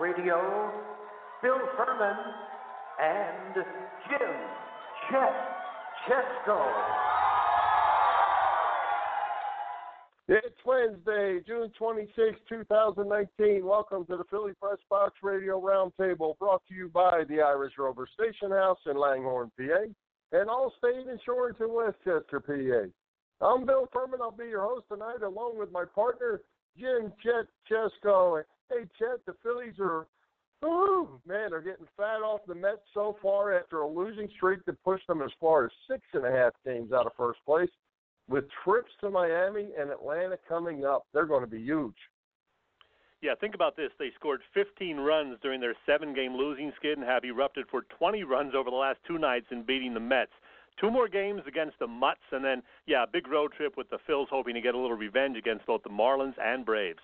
Radio, Bill Furman and Jim Chet Chesko. It's Wednesday, June 26, 2019. Welcome to the Philly Press Box Radio Roundtable, brought to you by the Irish Rover Station House in Langhorne, PA, and Allstate Insurance in West Chester, PA. I'm Bill Furman. I'll be your host tonight, along with my partner, Jim Chet Chesko. Hey, Chet, the Phillies are, ooh, man, they're getting fat off the Mets so far after a losing streak that pushed them as far as six and a half games out of first place. With trips to Miami and Atlanta coming up, they're going to be huge. Yeah, think about this. They scored 15 runs during their seven game losing skid and have erupted for 20 runs over the last two nights in beating the Mets. Two more games against the Mutts, and then, yeah, a big road trip with the Phils hoping to get a little revenge against both the Marlins and Braves.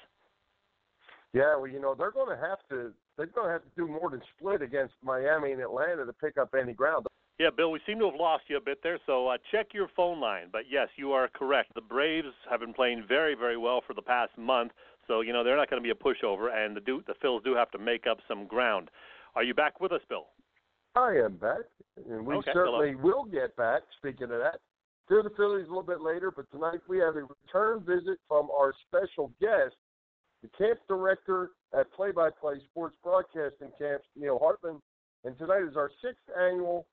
Yeah, well, you know, they're going to have to they're going to have to do more than split against Miami and Atlanta to pick up any ground. Yeah, Bill, we seem to have lost you a bit there, so uh, check your phone line. But yes, you are correct. The Braves have been playing very, very well for the past month, so you know they're not going to be a pushover, and the do, the Phils do have to make up some ground. Are you back with us, Bill? I am back, and we Okay, certainly hello. will get back. Speaking of that, to the Phillies a little bit later, but tonight we have a return visit from our special guest, the camp director at Play by Play Sports Broadcasting Camps, Neil Hartman. And tonight is our sixth annual.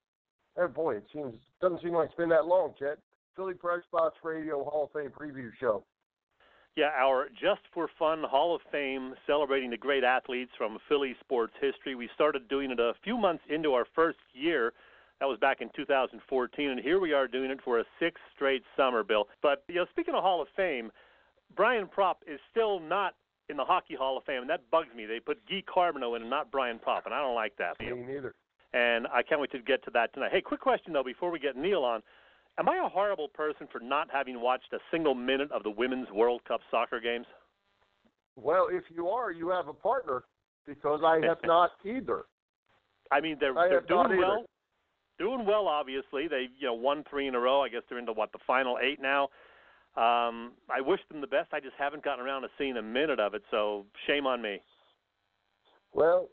Oh boy, it seems doesn't seem like it's been that long, Chet. Philly Press Box Radio Hall of Fame preview show. Yeah, our Just for Fun Hall of Fame celebrating the great athletes from Philly sports history. We started doing it a few months into our first year. That was back in 2014, and here we are doing it for a sixth straight summer, Bill. But you know, speaking of Hall of Fame, Brian Propp is still not in the Hockey Hall of Fame, and that bugs me. They put Guy Carbonneau in and not Brian Propp, and I don't like that. Me neither. And I can't wait to get to that tonight. Hey, quick question though before we get Neil on. Am I a horrible person for not having watched a single minute of the Women's World Cup soccer games? Well, if you are, you have a partner because I have not either. I mean, they're I they're doing well. Doing well, obviously. They you know won three in a row. I guess they're into what the final eight now. Um, I wish them the best. I just haven't gotten around to seeing a minute of it. So shame on me. Well,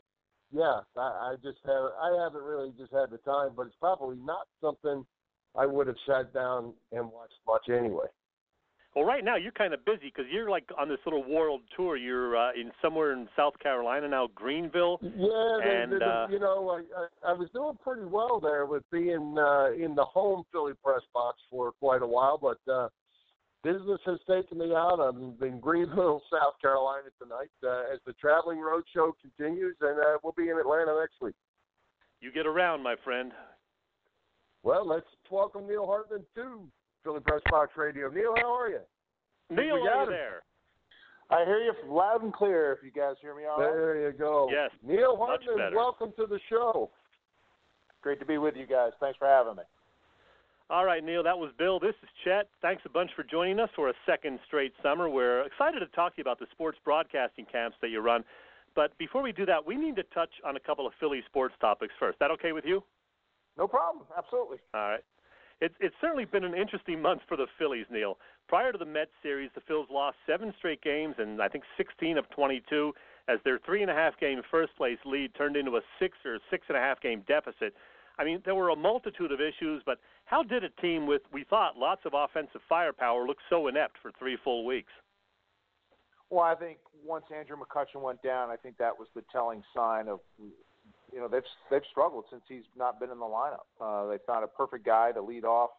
yeah, I, I just have I haven't really just had the time, but it's probably not something I would have sat down and watched much anyway. Well, right now you're kind of busy because you're like on this little world tour. You're uh, in somewhere in South Carolina now, Greenville. Yeah, they, And, they, uh, you know, I, I I was doing pretty well there with being uh, in the home Philly press box for quite a while, but uh, business has taken me out. I'm in Greenville, South Carolina tonight uh, as the traveling road show continues, and uh, we'll be in Atlanta next week. You get around, my friend. Well, let's welcome Neil Hartman to Philly Press Box Radio. Neil, how are you? Neil, we got are him. you there? I hear you loud and clear. If you guys hear me all right, There you go. Yes, Neil Hartman, welcome to the show. great to be with you guys. Thanks for having me. All right, Neil, that was Bill. This is Chet. Thanks a bunch for joining us for a second straight summer. We're excited to talk to you about the sports broadcasting camps that you run. But before we do that, we need to touch on a couple of Philly sports topics first. That okay with you? No problem. Absolutely. All right. It's it's certainly been an interesting month for the Phillies, Neil. Prior to the Mets series, the Phils lost seven straight games and I think 16 of 22 as their three and a half game first place lead turned into a six or six and a half game deficit. I mean, there were a multitude of issues, but how did a team with, we thought, lots of offensive firepower look so inept for three full weeks? Well, I think once Andrew McCutchen went down, I think that was the telling sign of, you know, they've they've struggled since he's not been in the lineup. Uh, they found a perfect guy to lead off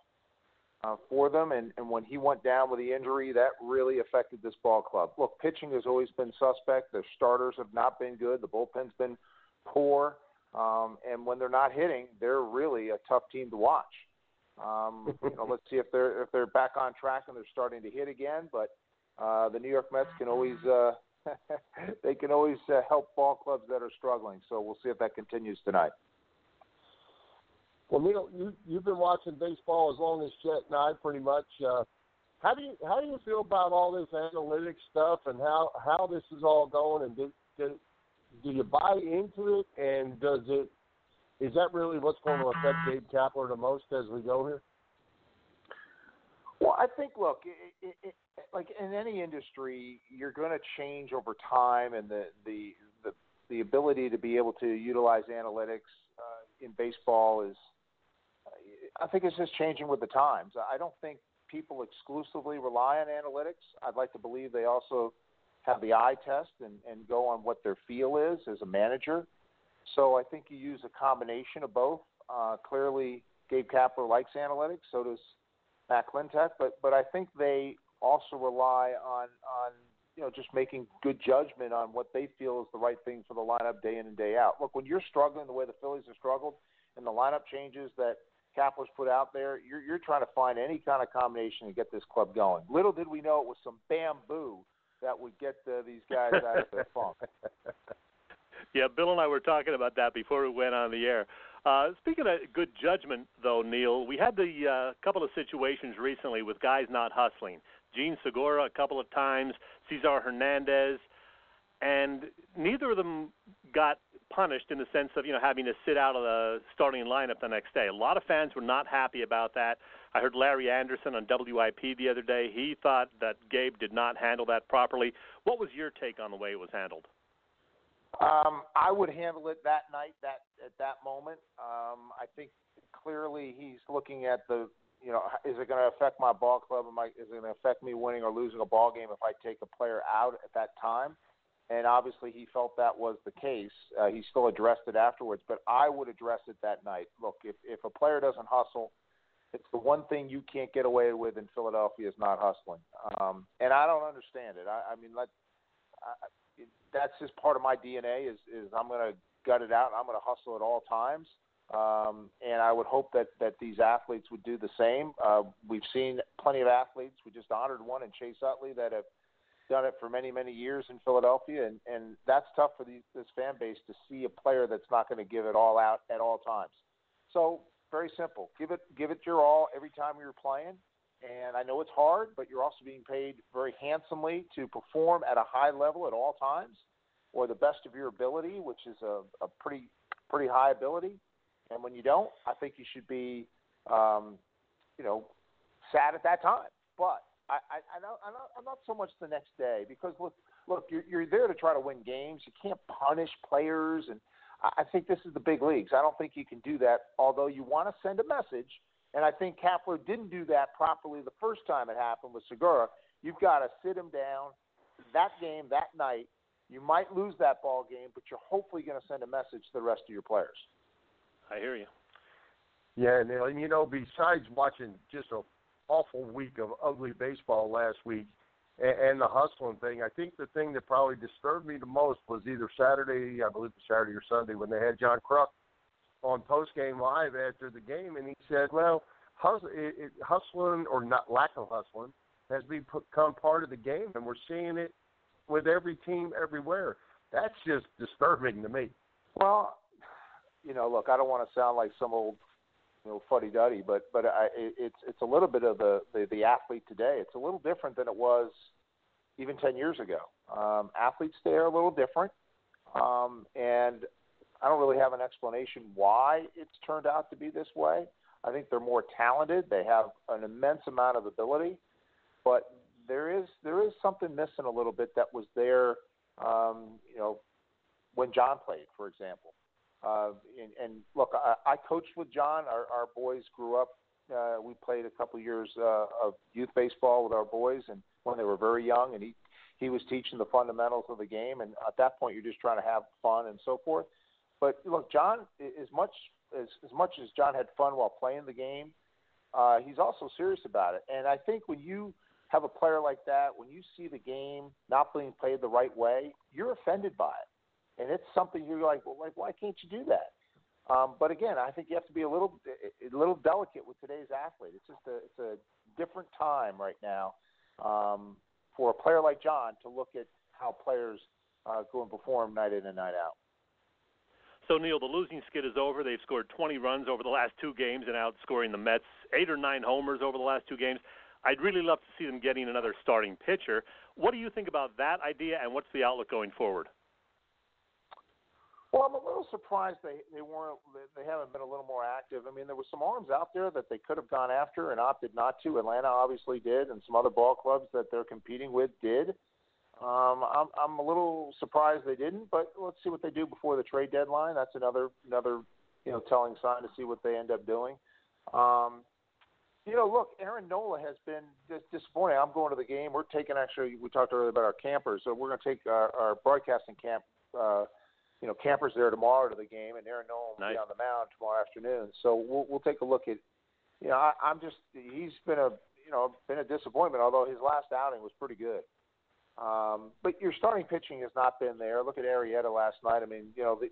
uh, for them, and and when he went down with the injury, that really affected this ball club. Look, pitching has always been suspect. Their starters have not been good. The bullpen's been poor, um, and when they're not hitting, they're really a tough team to watch. Um, you know, let's see if they're if they're back on track and they're starting to hit again. But uh, the New York Mets can always uh, they can always uh, help ball clubs that are struggling. So we'll see if that continues tonight. Well, Neil, you you've been watching baseball as long as Chet and I, pretty much. Uh, how do you how do you feel about all this analytics stuff and how how this is all going? And do do, do you buy into it? And does it is that really what's going to affect Gabe Kapler the most as we go here? Well, I think look, it, it, it, like in any industry, you're going to change over time, and the the the, the ability to be able to utilize analytics uh, in baseball is, I think, it's just changing with the times. I don't think people exclusively rely on analytics. I'd like to believe they also have the eye test and, and go on what their feel is as a manager. So I think you use a combination of both. Uh, clearly, Gabe Kapler likes analytics, so does Matt Klentak, but but I think they also rely on on you know just making good judgment on what they feel is the right thing for the lineup day in and day out. Look, when you're struggling the way the Phillies have struggled, and the lineup changes that Kapler's put out there, you're you're trying to find any kind of combination to get this club going. Little did we know it was some bamboo that would get uh, these guys out of their funk. Yeah, Bill and I were talking about that before we went on the air. Uh, speaking of good judgment, though, Neil, we had the uh, couple of situations recently with guys not hustling. Jean Segura a couple of times, Cesar Hernandez, and neither of them got punished in the sense of you know having to sit out of the starting lineup the next day. A lot of fans were not happy about that. I heard Larry Andersen on WIP the other day. He thought that Gabe did not handle that properly. What was your take on the way it was handled? Um, I would handle it that night, that at that moment. Um, I think clearly he's looking at the, you know, is it going to affect my ball club? Am I, is it going to affect me winning or losing a ball game if I take a player out at that time? And obviously he felt that was the case. Uh, he still addressed it afterwards, but I would address it that night. Look, if if a player doesn't hustle, it's the one thing you can't get away with in Philadelphia is not hustling. Um, and I don't understand it. I, I mean, let. I, that's just part of my DNA. Is is I'm going to gut it out. I'm going to hustle at all times. Um, and I would hope that that these athletes would do the same. Uh, we've seen plenty of athletes. We just honored one in Chase Utley that have done it for many many years in Philadelphia, and and that's tough for the, this fan base to see a player that's not going to give it all out at all times. So very simple. Give it give it your all every time you're playing. And I know it's hard, but you're also being paid very handsomely to perform at a high level at all times, or the best of your ability, which is a, a pretty pretty high ability. And when you don't, I think you should be, um, you know, sad at that time. But I, I, I don't, I'm, not, I'm not so much the next day because look, look, you're, you're there to try to win games. You can't punish players, and I think this is the big leagues. I don't think you can do that. Although you want to send a message and I think Kapler didn't do that properly the first time it happened with Segura. You've got to sit him down that game, that night. You might lose that ball game, but you're hopefully going to send a message to the rest of your players. I hear you. Yeah, Neil, and you know, besides watching just an awful week of ugly baseball last week and, and the hustling thing, I think the thing that probably disturbed me the most was either Saturday, I believe it was Saturday or Sunday, when they had John Kruk on post game live after the game, and he said, "Well, hustling or not lack of hustling has become part of the game, and we're seeing it with every team everywhere. That's just disturbing to me." Well, you know, look, I don't want to sound like some old, you know, fuddy duddy, but but I, it's it's a little bit of the, the the athlete today. It's a little different than it was even ten years ago. Um, athletes today are a little different, um, and I don't really have an explanation why it's turned out to be this way. I think they're more talented. They have an immense amount of ability, but there is there is something missing a little bit that was there. Um, you know, when John played, for example. Uh, and, and look, I, I coached with John. Our, our boys grew up. Uh, we played a couple years uh, of youth baseball with our boys, and when they were very young, and he he was teaching the fundamentals of the game. And at that point, you're just trying to have fun and so forth. But look, John, as much as as much as John had fun while playing the game, uh, he's also serious about it. And I think when you have a player like that, when you see the game not being played the right way, you're offended by it, and it's something you're like, well, like why can't you do that? Um, but again, I think you have to be a little a little delicate with today's athlete. It's just a it's a different time right now um, for a player like John to look at how players uh, go and perform night in and night out. So Neil, the losing skid is over. They've scored 20 runs over the last two games and outscoring the Mets eight or nine homers over the last two games. I'd really love to see them getting another starting pitcher. What do you think about that idea, and what's the outlook going forward? Well, I'm a little surprised they they weren't they haven't been a little more active. I mean, there were some arms out there that they could have gone after and opted not to. Atlanta obviously did, and some other ball clubs that they're competing with did. Um, I'm I'm a little surprised they didn't, but let's see what they do before the trade deadline. That's another another you know telling sign to see what they end up doing. Um, you know, look, Aaron Nola has been disappointing. I'm going to the game. We're taking actually. We talked earlier about our campers, so we're going to take our, our broadcasting camp. Uh, you know, campers there tomorrow to the game, and Aaron Nola will nice. be on the mound tomorrow afternoon. So we'll we'll take a look at. You know, I, I'm just he's been a you know been a disappointment. Although his last outing was pretty good. Um, but your starting pitching has not been there. Look at Arrieta last night. I mean, you know, the,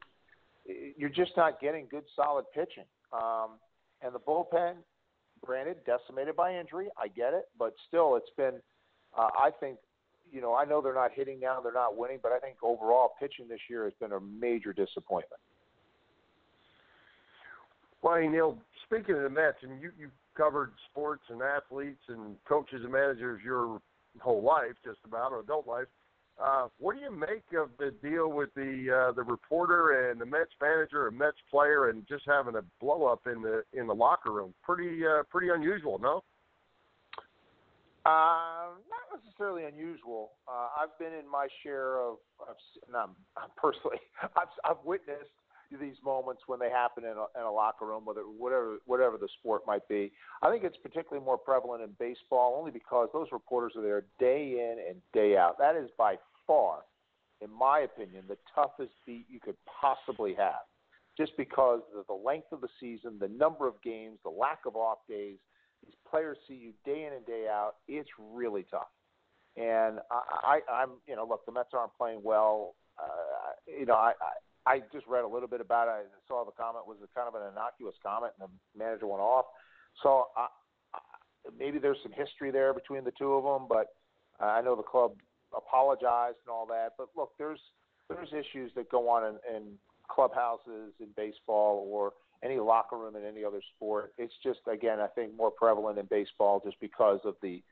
you're just not getting good, solid pitching. Um, and the bullpen, granted, decimated by injury. I get it, but still, it's been. Uh, I think you know, I know they're not hitting now, they're not winning, but I think overall pitching this year has been a major disappointment. Well, you Neil, speaking of the Mets, and you you covered sports and athletes and coaches and managers your whole life, just about, or adult life. Uh, what do you make of the deal with the uh, the reporter and the Mets manager, a Mets player, and just having a blow up in the in the locker room? Pretty uh, pretty unusual, no? Uh, not necessarily unusual. Uh, I've been in my share of, of not personally, I've, I've witnessed these moments when they happen in a, in a locker room, whether whatever whatever the sport might be. I think it's particularly more prevalent in baseball, only because those reporters are there day in and day out. That is by far, in my opinion, the toughest beat you could possibly have, just because of the length of the season, the number of games, the lack of off days these players see you day in and day out. It's really tough. And I, I, I'm, you know, look, the Mets aren't playing well. Uh, you know, I, I, I just read a little bit about it. I saw the comment was a kind of an innocuous comment, and the manager went off. So I, I, maybe there's some history there between the two of them, but I know the club apologized and all that. But look, there's there's issues that go on in, in clubhouses in baseball or any locker room in any other sport. It's just again, I think more prevalent in baseball just because of the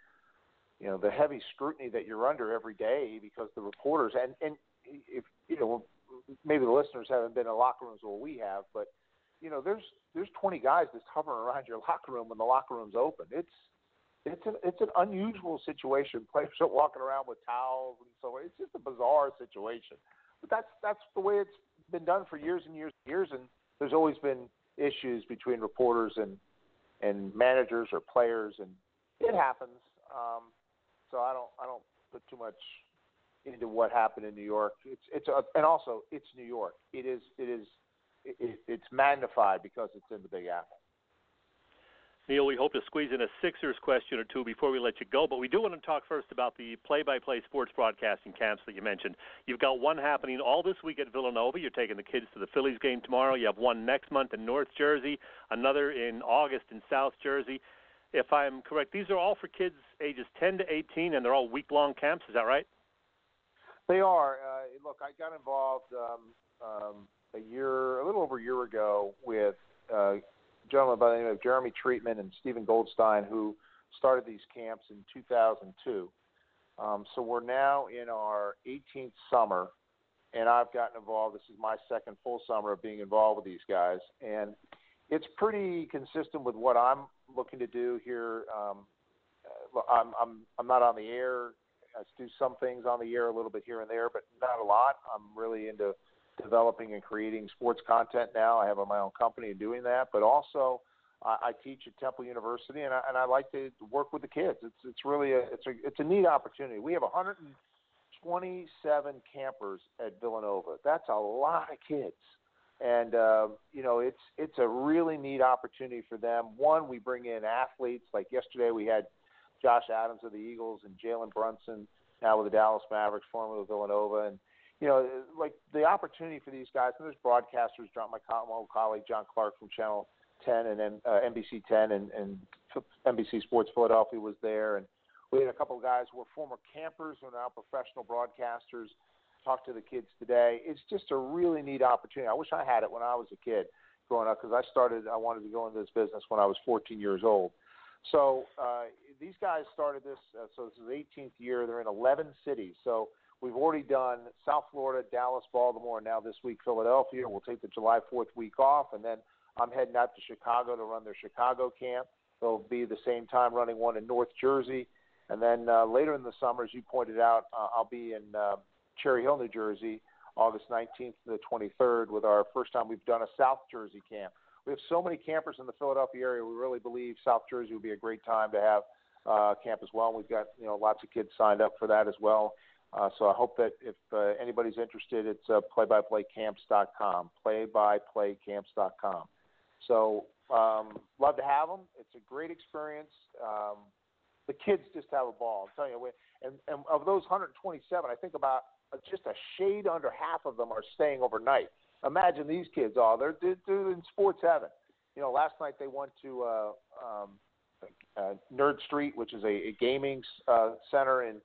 you know the heavy scrutiny that you're under every day because the reporters and and if you know maybe the listeners haven't been in locker rooms where we have, but you know there's there's 20 guys just hovering around your locker room when the locker room's open. It's it's an it's an unusual situation. Players are walking around with towels and so on. It's just a bizarre situation. But that's that's the way it's been done for years and years and years, and there's always been issues between reporters and and managers or players, and it happens. Um, so I don't I don't put too much into what happened in New York. It's it's a, and also it's New York. It is it is it, it's magnified because it's in the Big Apple. Neil, we hope to squeeze in a Sixers question or two before we let you go, but we do want to talk first about the play-by-play sports broadcasting camps that you mentioned. You've got one happening all this week at Villanova. You're taking the kids to the Phillies game tomorrow. You have one next month in North Jersey, another in August in South Jersey. If I'm correct, these are all for kids ages 10 to 18, and they're all week-long camps. Is that right? They are. Uh, look, I got involved um, um, a year, a little over a year ago, with uh, gentleman by the name of Jeremy Treatman and Stephen Goldstein who started these camps in 2002. Um, so we're now in our 18th summer, and I've gotten involved. This is my second full summer of being involved with these guys, and it's pretty consistent with what I'm looking to do here. Um, I'm, I'm I'm not on the air. I do some things on the air a little bit here and there, but not a lot. I'm really into developing and creating sports content now. I have my own company doing that, but also I, I teach at Temple University, and I, and I like to work with the kids. It's it's really a it's a it's a neat opportunity. We have 127 campers at Villanova. That's a lot of kids, and uh, you know it's it's a really neat opportunity for them. One, we bring in athletes. Like yesterday, we had Josh Adams of the Eagles and Jalen Brunson now with the Dallas Mavericks, formerly with Villanova, and you know, like the opportunity for these guys, and there's broadcasters, John, my old colleague John Clark from Channel 10 and then uh, NBC 10 and, and NBC Sports Philadelphia was there, and we had a couple of guys who were former campers who are now professional broadcasters talk to the kids today. It's just a really neat opportunity. I wish I had it when I was a kid growing up because I started. I wanted to go into this business when I was 14 years old. So uh, these guys started this. Uh, so this is the 18th year. They're in 11 cities. So We've already done South Florida, Dallas, Baltimore, and now this week Philadelphia. We'll take the July 4th week off, and then I'm heading out to Chicago to run their Chicago camp. They'll be the same time running one in North Jersey. And then uh, later in the summer, as you pointed out, uh, I'll be in uh, Cherry Hill, New Jersey, August 19th to the 23rd, with our first time we've done a South Jersey camp. We have so many campers in the Philadelphia area. We really believe South Jersey would be a great time to have uh, camp as well. We've got you know lots of kids signed up for that as well. Uh, so I hope that if uh, anybody's interested, it's uh, playbyplaycamps.com. Playbyplaycamps.com. So um, love to have them. It's a great experience. Um, the kids just have a ball. I'm telling you. And, and of those 127, I think about just a shade under half of them are staying overnight. Imagine these kids. Oh, they're, they're, they're in sports heaven. You know, last night they went to uh, um, uh, Nerd Street, which is a, a gaming uh, center in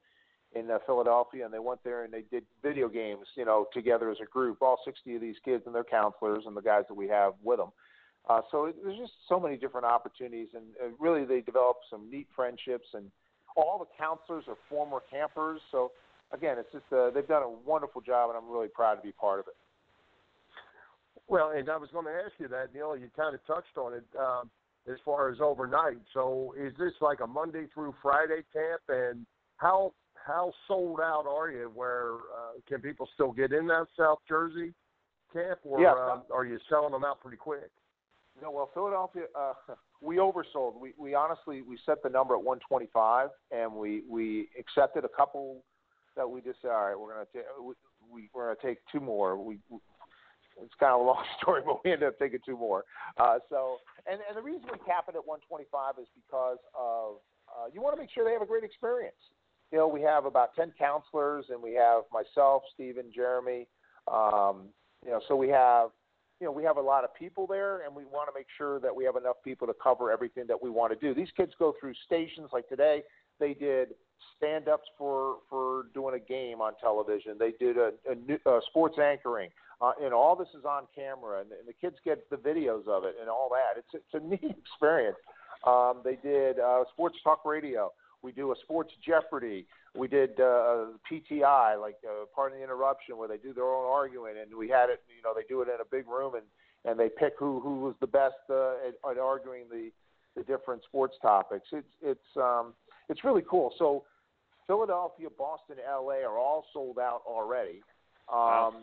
in uh, Philadelphia, and they went there and they did video games, you know, together as a group. All 60 of these kids and their counselors and the guys that we have with them. Uh, so it, there's just so many different opportunities, and uh, really they develop some neat friendships. And all the counselors are former campers, so again, it's just uh, they've done a wonderful job, and I'm really proud to be part of it. Well, and I was going to ask you that, Neil. You kind of touched on it um, as far as overnight. So, is this like a Monday through Friday camp, and how how sold out are you? Where uh, can people still get in that South Jersey camp, or yeah. um, are you selling them out pretty quick? No, well, Philadelphia, uh, we oversold. We we honestly we set the number at 125, and we we accepted a couple that we just said, all right, we're gonna take we, we we're gonna take two more. We, we it's kind of a long story, but we ended up taking two more. Uh, so, and and the reason we cap it at 125 is because of uh, you want to make sure they have a great experience. You know, we have about 10 counselors, and we have myself, Stephen, Jeremy. Um, you know, so we have you know, we have a lot of people there, and we want to make sure that we have enough people to cover everything that we want to do. These kids go through stations like today. They did stand-ups for for doing a game on television. They did a, a, a sports anchoring. Uh, and all this is on camera, and, and the kids get the videos of it and all that. It's it's a neat experience. Um, they did uh, sports talk radio. We do a sports Jeopardy. We did uh, PTI, like uh, pardon the interruption, where they do their own arguing, and we had it. You know, they do it in a big room, and and they pick who who was the best uh, at, at arguing the the different sports topics. It's it's um, it's really cool. So Philadelphia, Boston, LA are all sold out already. Um, wow.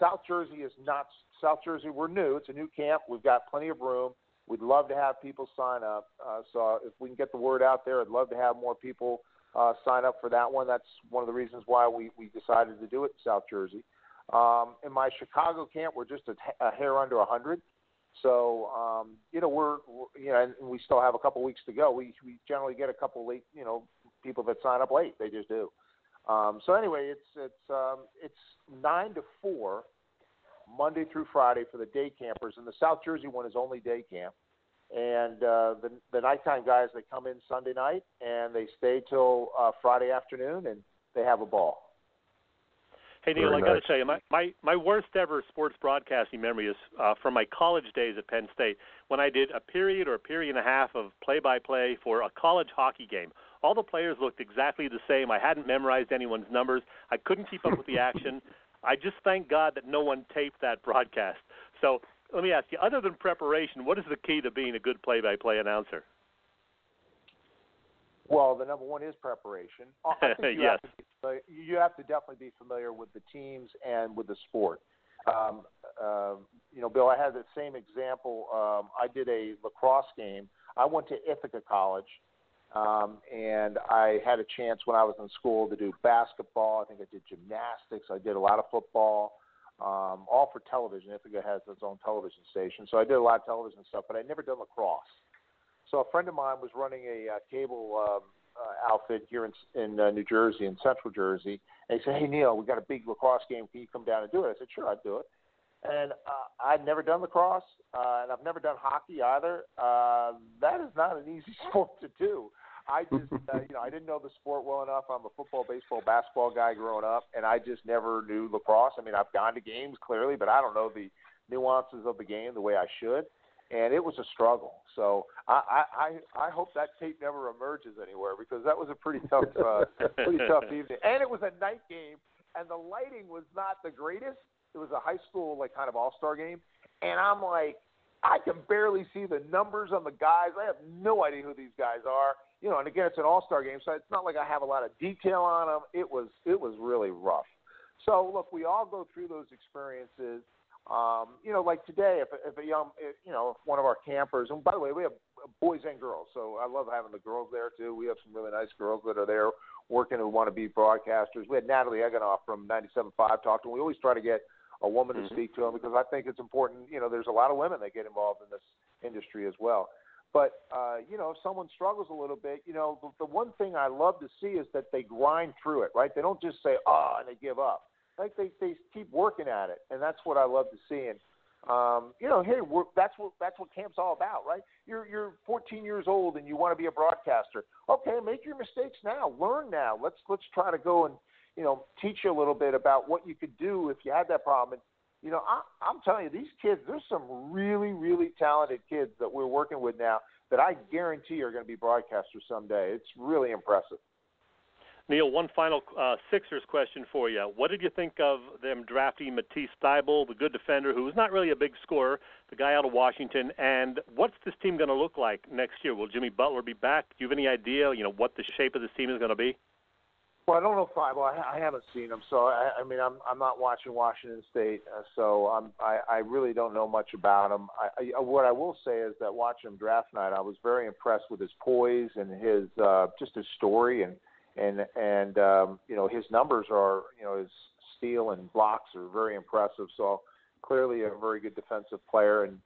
South Jersey is not. South Jersey, we're new. It's a new camp. We've got plenty of room. We'd love to have people sign up. Uh, so if we can get the word out there, I'd love to have more people uh, sign up for that one. That's one of the reasons why we, we decided to do it in South Jersey. Um, in my Chicago camp, we're just a, a hair under 100. So um, you know we're, we're you know and we still have a couple weeks to go. We we generally get a couple late you know people that sign up late. They just do. Um, so anyway, it's it's um, it's nine to four Monday through Friday for the day campers, and the South Jersey one is only day camp. And uh, the the nighttime guys they come in Sunday night and they stay till uh, Friday afternoon, and they have a ball. Hey Neil, Very I got to tell you, my, my my worst ever sports broadcasting memory is uh, from my college days at Penn State when I did a period or a period and a half of play-by-play for a college hockey game. All the players looked exactly the same. I hadn't memorized anyone's numbers. I couldn't keep up with the action. I just thank God that no one taped that broadcast. So let me ask you, other than preparation, what is the key to being a good play-by-play announcer? Well, the number one is preparation. I think you, yes. have to, you have to definitely be familiar with the teams and with the sport. Um, uh, you know, Bill, I had the same example. Um, I did a lacrosse game. I went to Ithaca College, um, and I had a chance when I was in school to do basketball. I think I did gymnastics. I did a lot of football, um, all for television. Ithaca has its own television station, so I did a lot of television stuff. But I'd never done lacrosse. So a friend of mine was running a uh, cable um, uh, outfit here in, in uh, New Jersey, in Central Jersey, and he said, "Hey Neil, we got a big lacrosse game. Can you come down and do it?" I said, "Sure, I'd do it." And uh, I'd never done lacrosse, uh, and I've never done hockey either. Uh, that is not an easy sport to do. I just, uh, you know, I didn't know the sport well enough. I'm a football, baseball, basketball guy growing up, and I just never knew lacrosse. I mean, I've gone to games clearly, but I don't know the nuances of the game the way I should and it was a struggle. So I, I I hope that tape never emerges anywhere because that was a pretty tough uh, pretty tough evening, and it was a night game and the lighting was not the greatest. It was a high school like kind of all star game, and I'm like, I can barely see the numbers on the guys. I have no idea who these guys are. You know, and again, it's an all star game, so it's not like I have a lot of detail on them. It was it was really rough. So look, we all go through those experiences. Um, you know, like today, if, if a young, if, you know, if one of our campers, and by the way, we have boys and girls, so I love having the girls there too. We have some really nice girls that are there working who want to be broadcasters. We had Natalie Egenolf from 97.5 talk to them. We always try to get a woman mm-hmm. to speak to them because I think it's important. You know, there's a lot of women that get involved in this industry as well. But uh, you know, if someone struggles a little bit, you know, the, the one thing I love to see is that they grind through it. Right? They don't just say "ah" oh, and they give up like they they keep working at it, and that's what I love to see. And um, you know, hey, we're, that's what that's what camp's all about, right? You're you're 14 years old and you want to be a broadcaster. Okay, make your mistakes now, learn now. Let's let's try to go and you know teach you a little bit about what you could do if you had that problem. And you know, I, I'm telling you, these kids, there's some really really talented kids that we're working with now that I guarantee are going to be broadcasters someday. It's really impressive. Neil, one final uh, Sixers question for you. What did you think of them drafting Matisse Thybulle, the good defender, who is not really a big scorer, the guy out of Washington? And what's this team going to look like next year? Will Jimmy Butler be back? Do you have any idea, you know, what the shape of this team is going to be? Well, I don't know Thybulle. I, I haven't seen him, so I, I mean, I'm I'm not watching Washington State, uh, so I'm I, I really don't know much about him. I, I, what I will say is that watching him draft night, I was very impressed with his poise and his uh, just his story and and and um, you know his numbers are you know his steal and blocks are very impressive. So clearly a very good defensive player, and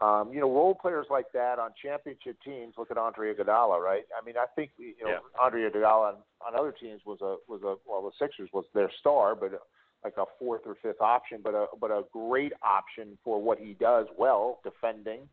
um, you know role players like that on championship teams. Look at Andre Iguodala, right? I mean, I think you know yeah. Andre Iguodala on, on other teams was a was a well the Sixers was their star, but like a fourth or fifth option, but a but a great option for what he does well, defending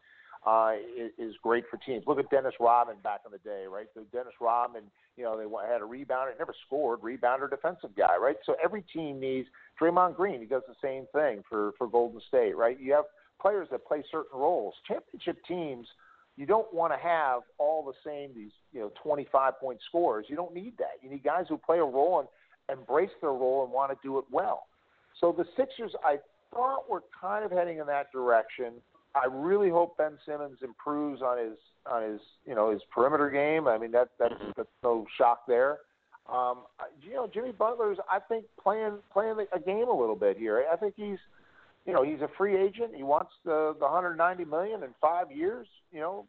uh, is, is great for teams. Look at Dennis Rodman back in the day, right? So Dennis Rodman, you know, they had a rebounder, never scored, rebounder, defensive guy, right? So every team needs Draymond Green. He does the same thing for for Golden State, right? You have players that play certain roles. Championship teams, you don't want to have all the same these you know 25 point scores. You don't need that. You need guys who play a role and embrace their role and want to do it well. So the Sixers, I thought, were kind of heading in that direction. I really hope Ben Simmons improves on his on his you know his perimeter game. I mean that that's, mm-hmm. that's no shock there. Um, you know Jimmy Butler's I think playing playing a game a little bit here. I think he's you know he's a free agent. He wants the the 190 million in five years. You know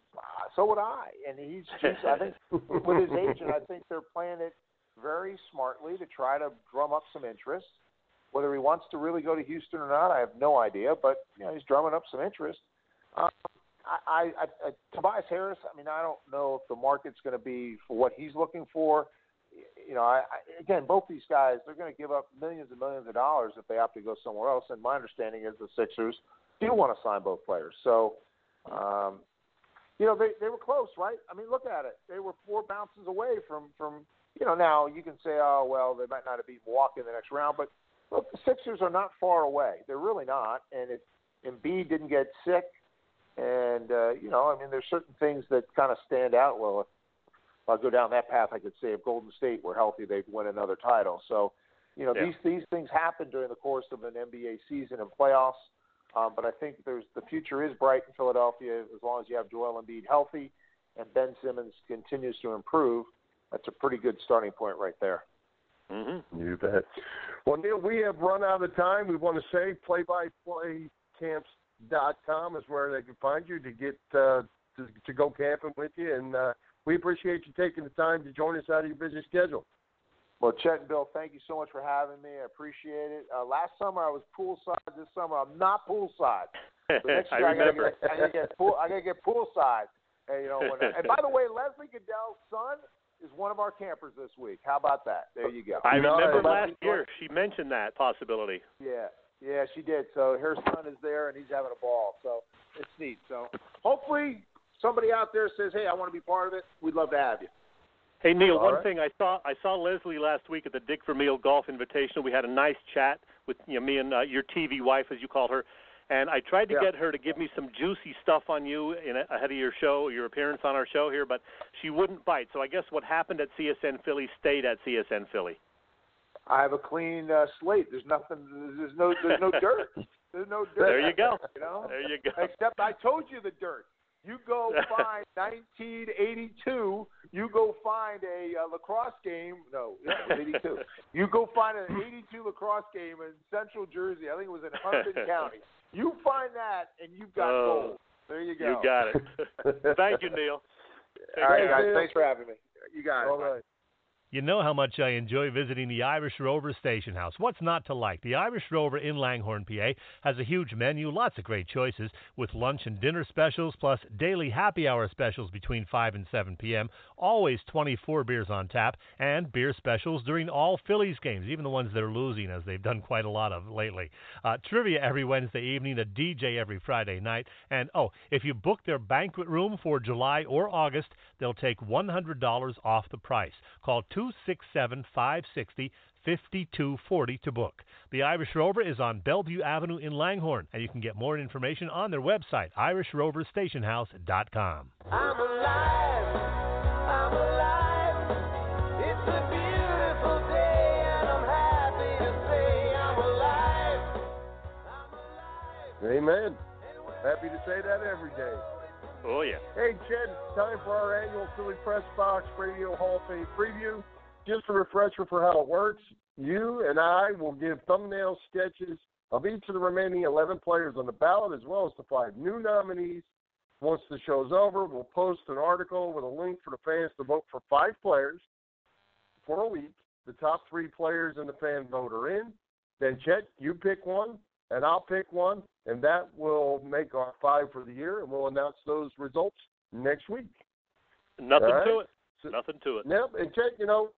so would I. And he's, he's I think with his agent I think they're playing it very smartly to try to drum up some interest. Whether he wants to really go to Houston or not, I have no idea. But you know, he's drumming up some interest. Um, I, I, I, Tobias Harris. I mean, I don't know if the market's going to be for what he's looking for. You know, I, I, again, both these guys, they're going to give up millions and millions of dollars if they opt to go somewhere else. And my understanding is the Sixers do want to sign both players. So, um, you know, they they were close, right? I mean, look at it. They were four bounces away from from. You know, now you can say, oh well, they might not have beat Milwaukee in the next round, but look, the Sixers are not far away. They're really not. And if Embiid didn't get sick, and uh, you know, I mean, there's certain things that kind of stand out. Well, if I'll go down that path, I could say if Golden State were healthy, they'd win another title. So, you know, yeah. these these things happen during the course of an NBA season and playoffs. Um, but I think there's the future is bright in Philadelphia as long as you have Joel Embiid healthy and Ben Simmons continues to improve. That's a pretty good starting point right there. Mm-hmm. You bet. Well, Neil, we have run out of time. We want to say play-by-play camps dot com is where they can find you to get uh, to, to go camping with you. And uh, we appreciate you taking the time to join us out of your busy schedule. Well, Chet and Bill, thank you so much for having me. I appreciate it. Uh, last summer I was poolside. This summer I'm not poolside. But next year I, I remember. Gotta get, I gotta get pool. I gotta get poolside. And, you know, when, and by the way, Leslie Gudel's son is one of our campers this week. How about that? There you go. I remember last year she mentioned that possibility. Yeah, yeah, she did. So her son is there, and he's having a ball. So it's neat. So hopefully somebody out there says, "Hey, I want to be part of it." We'd love to have you. Hey Neil, All one right. thing I saw I saw Leslie last week at the Dick Vermeil Golf Invitational. We had a nice chat with you know, me and uh, your TV wife, as you called her, and I tried to yeah. get her to give me some juicy stuff on you in a, ahead of your show, your appearance on our show here, but she wouldn't bite. So I guess what happened at CSN Philly stayed at CSN Philly. I have a clean uh, slate. There's nothing. There's no. There's no dirt. There's no dirt. There you go. You know. There you go. Except I told you the dirt. You go find 1982. You go find a, uh lacrosse game. No, yeah, 82. You go find an 82 lacrosse game in Central Jersey. I think it was in Hudson County. You find that, and you've got Oh, gold. There you go. You got it. Thank you, Neil. Take All right, care. guys. Neil. Thanks for having me. You got it. All right. You know how much I enjoy visiting the Irish Rover Station House. What's not to like? The Irish Rover in Langhorne, PA has a huge menu, lots of great choices, with lunch and dinner specials, plus daily happy hour specials between 5 and 7 p.m. Always 24 beers on tap, and beer specials during all Phillies games, even the ones that are losing, as they've done quite a lot of lately. Uh, trivia every Wednesday evening, a DJ every Friday night, and oh, if you book their banquet room for July or August, they'll take $100 off the price. Call 267 560 5240 to book. The Irish Rover is on Bellevue Avenue in Langhorne, and you can get more information on their website, IrishRoverStationhouse.com. I'm alive. I'm alive. It's a beautiful day, and I'm happy to say I'm alive. I'm alive. Amen. Happy to say that every day. Oh yeah. Hey, Chet, it's time for our annual Philly Press Box Radio Hall of Fame preview. Just a refresher for how it works. You and I will give thumbnail sketches of each of the remaining 11 players on the ballot, as well as the five new nominees. Once the show's over, we'll post an article with a link for the fans to vote for five players for a week. The top three players in the fan vote are in. Then, Chet, you pick one, and I'll pick one, and that will make our five for the year, and we'll announce those results next week. Nothing right. to it. So- Nothing to it. Yep, and Chet, you know,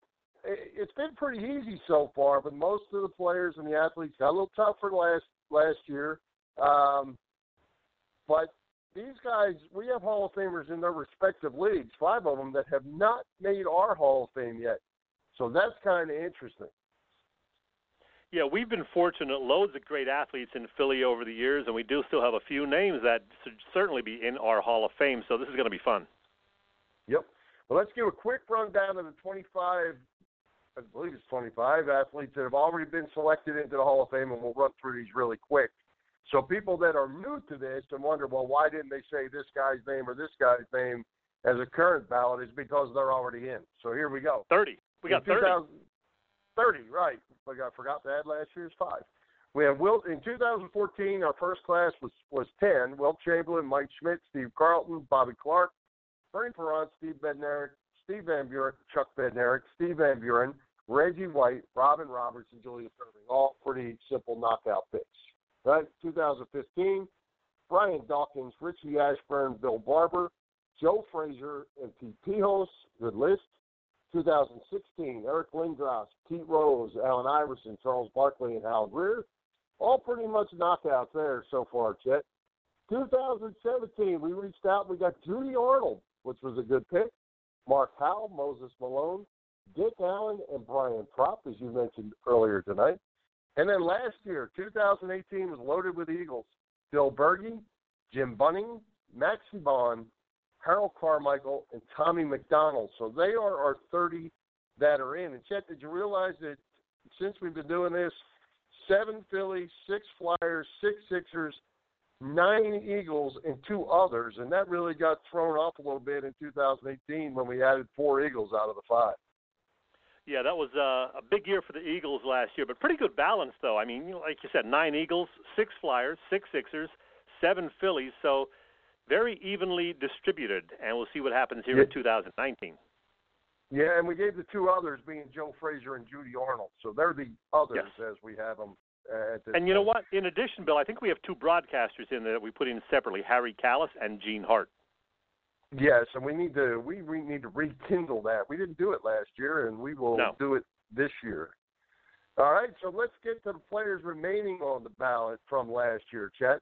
it's been pretty easy so far, but most of the players and the athletes got a little tougher last last year. Um, but these guys, we have Hall of Famers in their respective leagues, five of them that have not made our Hall of Fame yet. So that's kind of interesting. Yeah, we've been fortunate. Loads of great athletes in Philly over the years, and we do still have a few names that should certainly be in our Hall of Fame. So this is going to be fun. Yep. Well, let's give a quick rundown of the 25, I believe it's 25 athletes that have already been selected into the Hall of Fame, and we'll run through these really quick. So people that are new to this and wonder, well, why didn't they say this guy's name or this guy's name as a current ballot is because they're already in. So here we go. Thirty. We got thirty. 30, right. But I forgot to add last year's five. We have Will in 2014. Our first class was was 10. Wilt Chamberlain, Mike Schmidt, Steve Carlton, Bobby Clarke, Bernie Parent, Steve Bednarik, Steve Van Buren, Chuck Van Bednarik, Steve Van Buren, Reggie White, Robin Roberts, and Julius Erving. All pretty simple knockout picks. Right. 2015. Brian Dawkins, Richie Ashburn, Bill Barber, Joe Frazier, and Pete Pihos. Good list. 2016, Eric Lindros, Pete Rose, Allen Iverson, Charles Barkley, and Hal Greer. All pretty much knockouts there so far, Chet. 2017, we reached out. and We got Judy Arnold, which was a good pick. Mark Howe, Moses Malone, Dick Allen, and Brian Propp, as you mentioned earlier tonight. And then last year, 2018, was loaded with Eagles. Bill Bergey, Jim Bunning, Maxie Baughan, Harold Carmichael, and Tommy McDonald. So they are our 30 that are in. And Chet, did you realize that since we've been doing this, seven Phillies, six Flyers, six Sixers, nine Eagles, and two others, and that really got thrown off a little bit in 2018 when we added four Eagles out of the five. Yeah, that was uh, a big year for the Eagles last year, but pretty good balance though. I mean, like you said, nine Eagles, six Flyers, six Sixers, seven Phillies. So very evenly distributed, and we'll see what happens here Yeah. in 2019. Yeah, and we gave the two others being Joe Frazier and Judy Arnold. So they're the others Yes. as we have them uh, And you know what? In addition, Bill, I think we have two broadcasters in there that we put in separately: Harry Kalas and Gene Hart. Yes, and we need to we, we need to rekindle that. We didn't do it last year, and we will No. do it this year. All right, so let's get to the players remaining on the ballot from last year. Chet,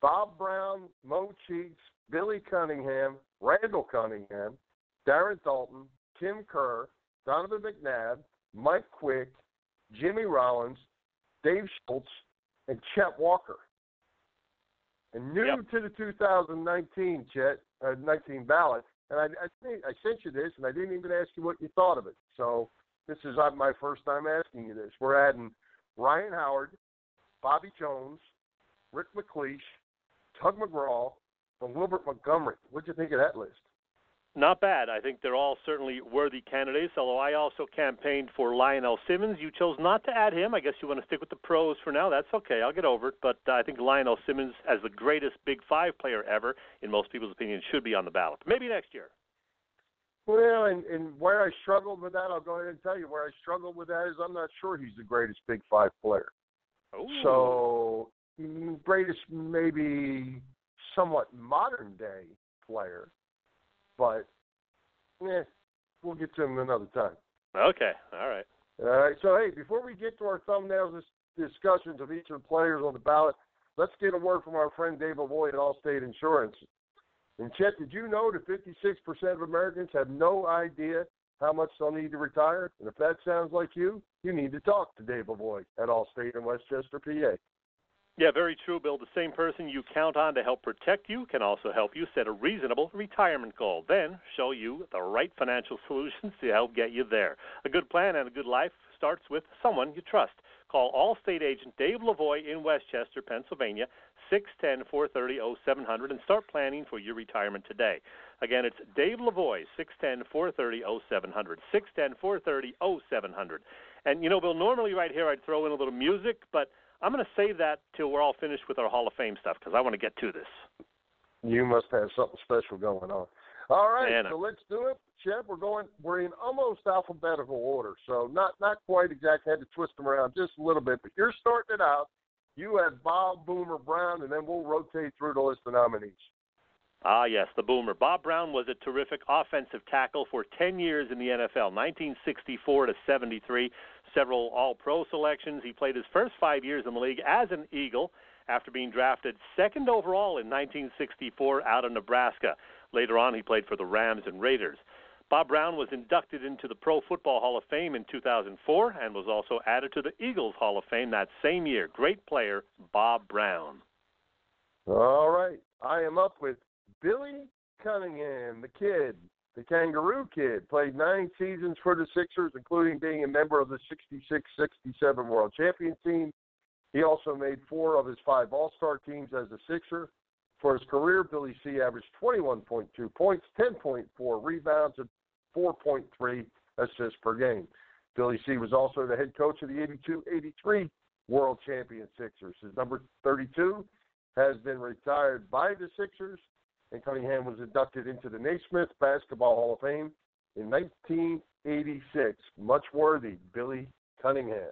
Bob Brown, Mo Cheeks, Billy Cunningham, Randall Cunningham, Darren Daulton, Tim Kerr, Donovan McNabb, Mike Quick, Jimmy Rollins, Dave Schultz, and Chet Walker. And new Yep. to the 2019 Chet uh, 19 ballot, and I I, think, I sent you this, and I didn't even ask you what you thought of it. So this is uh, my first time asking you this. We're adding Ryan Howard, Bobby Jones, Rick MacLeish, Tug McGraw, and Wilbert Montgomery. What'd you think of that list? Not bad. I think they're all certainly worthy candidates, although I also campaigned for Lionel Simmons. You chose not to add him. I guess you want to stick with the pros for now. That's okay. I'll get over it. But uh, I think Lionel Simmons, as the greatest Big Five player ever, in most people's opinion, should be on the ballot. Maybe next year. Well, and, and where I struggled with that, I'll go ahead and tell you where I struggled with that is I'm not sure he's the greatest Big Five player. Ooh. So, mm, greatest maybe somewhat modern day player, but eh, we'll get to him another time. Okay. All right. All right. So, hey, before we get to our thumbnails dis- discussions of each of the players on the ballot, let's get a word from our friend Dave Avoy at Allstate Insurance. And Chet, did you know that 56% of Americans have no idea how much they'll need to retire? And if that sounds like you, you need to talk to Dave Avoy at Allstate in West Chester, PA. Yeah, very true, Bill. The same person you count on to help protect you can also help you set a reasonable retirement goal. Then show you the right financial solutions to help get you there. A good plan and a good life starts with someone you trust. Call Allstate agent Dave Lavoy in West Chester, Pennsylvania, 610 430 0700, and start planning for your retirement today. Again, it's Dave Lavoy, 610 430 0700. 610 430 0700. And, you know, Bill, normally right here I'd throw in a little music, but I'm going to save that till we're all finished with our Hall of Fame stuff because I want to get to this. You must have something special going on. All right, Man, so let's do it. Chet, we're going we're in almost alphabetical order. So not not quite exact, had to twist them around just a little bit, but you're starting it out. You have Bob Boomer Brown and then we'll rotate through the list of nominees. Ah, yes, the boomer. Bob Brown was a terrific offensive tackle for 10 years in the NFL, 1964 to 73, several All Pro selections. He played his first five years in the league as an Eagle after being drafted second overall in 1964 out of Nebraska. Later on, he played for the Rams and Raiders. Bob Brown was inducted into the Pro Football Hall of Fame in 2004 and was also added to the Eagles Hall of Fame that same year. Great player, Bob Brown. All right. I am up with Billy Cunningham, the kid, the Kangaroo Kid. Played nine seasons for the Sixers, including being a member of the 66 67 World Champion team. He also made four of his five All Star teams as a Sixer. For his career, Billy C averaged 21.2 points, 10.4 rebounds, and 4.3 assists per game. Billy C was also the head coach of the 82 83 World Champion Sixers. His number 32 has been retired by the Sixers, and Cunningham was inducted into the Naismith Basketball Hall of Fame in 1986. Much worthy, Billy Cunningham.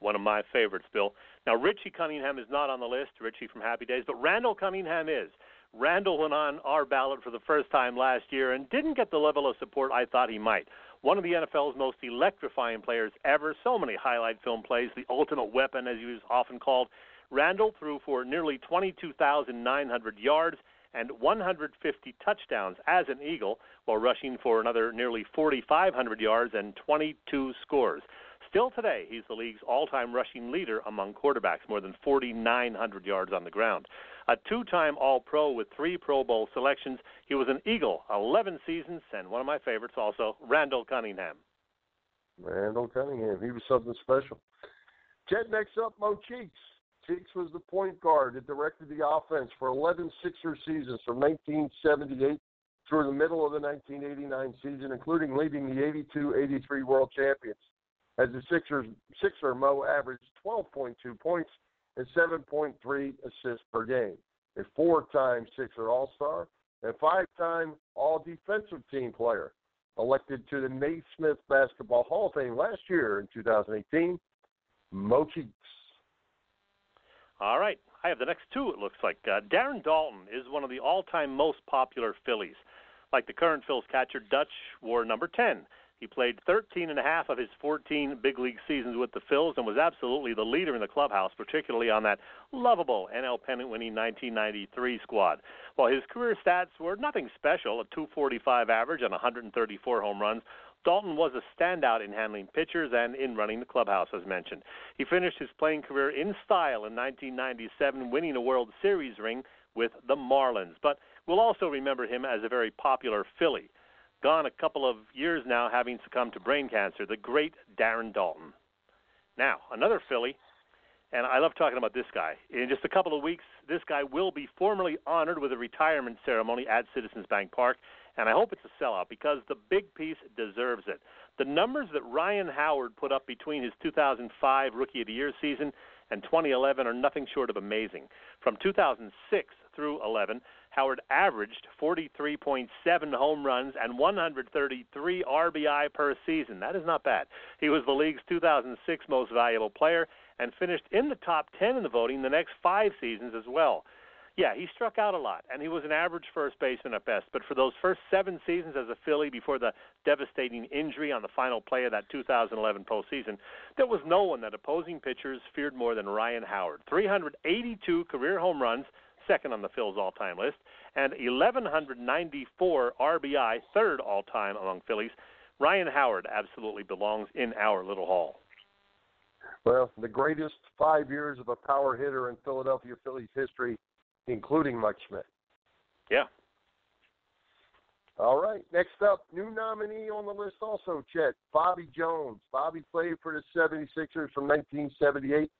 one of my favorites, Bill. Now, Richie Cunningham is not on the list, Richie from Happy Days, but Randall Cunningham is. Randall went on our ballot for the first time last year and didn't get the level of support I thought he might. One of the NFL's most electrifying players ever, so many highlight film plays, the ultimate weapon, as he was often called. Randall threw for nearly 22,900 yards and 150 touchdowns as an Eagle, while rushing for another nearly 4,500 yards and 22 scores. Still today, he's the league's all time rushing leader among quarterbacks, more than 4,900 yards on the ground. A two time All Pro with three Pro Bowl selections, he was an Eagle 11 seasons, and one of my favorites also, Randall Cunningham. Randall Cunningham. He was something special. Chet next up, Mo Cheeks. Cheeks was the point guard that directed the offense for 11 Sixer seasons from 1978 through the middle of the 1989 season, including leading the 82-83 World Champions. As a Sixers, Sixer, Mo averaged 12.2 points and 7.3 assists per game. A four-time Sixer All-Star and five-time All-Defensive Team player. Elected to the Naismith Basketball Hall of Fame last year in 2018, Mo Cheeks. All right, I have the next two, it looks like. Uh, Darren Daulton is one of the all time most popular Phillies. Like the current Phil's catcher, Dutch wore number 10. He played 13 and a half of his 14 big league seasons with the Phils and was absolutely the leader in the clubhouse, particularly on that lovable NL pennant winning 1993 squad. While his career stats were nothing special, a 245 average and 134 home runs, Daulton was a standout in handling pitchers and in running the clubhouse, as mentioned. He finished his playing career in style in 1997, winning a World Series ring with the Marlins. But we'll also remember him as a very popular Philly. gone a couple of years now, having succumbed to brain cancer. The great Darren Daulton. Now, another Philly, and I love talking about this guy. In just a couple of weeks, this guy will be formally honored with a retirement ceremony at Citizens Bank Park, and I hope it's a sellout because the big piece deserves it. The numbers that Ryan Howard put up between his 2005 Rookie of the Year season and 2011 are nothing short of amazing. From 2006 through 11, Howard averaged 43.7 home runs and 133 RBI per season. That is not bad. He was the league's 2006 most valuable player and finished in the top 10 in the voting the next five seasons as well. Yeah, he struck out a lot, and he was an average first baseman at best. But for those first seven seasons as a Philly before the devastating injury on the final play of that 2011 postseason, there was no one that opposing pitchers feared more than Ryan Howard. 382 career home runs, second on the Phil's all-time list, and 1,194 RBI, third all-time among Phillies. Ryan Howard absolutely belongs in our little hall. Well, the greatest five years of a power hitter in Philadelphia Phillies history, including Mike Schmidt. Yeah. All right. Next up, new nominee on the list also, Chet. Bobby Jones. Bobby played for the 76ers from 1978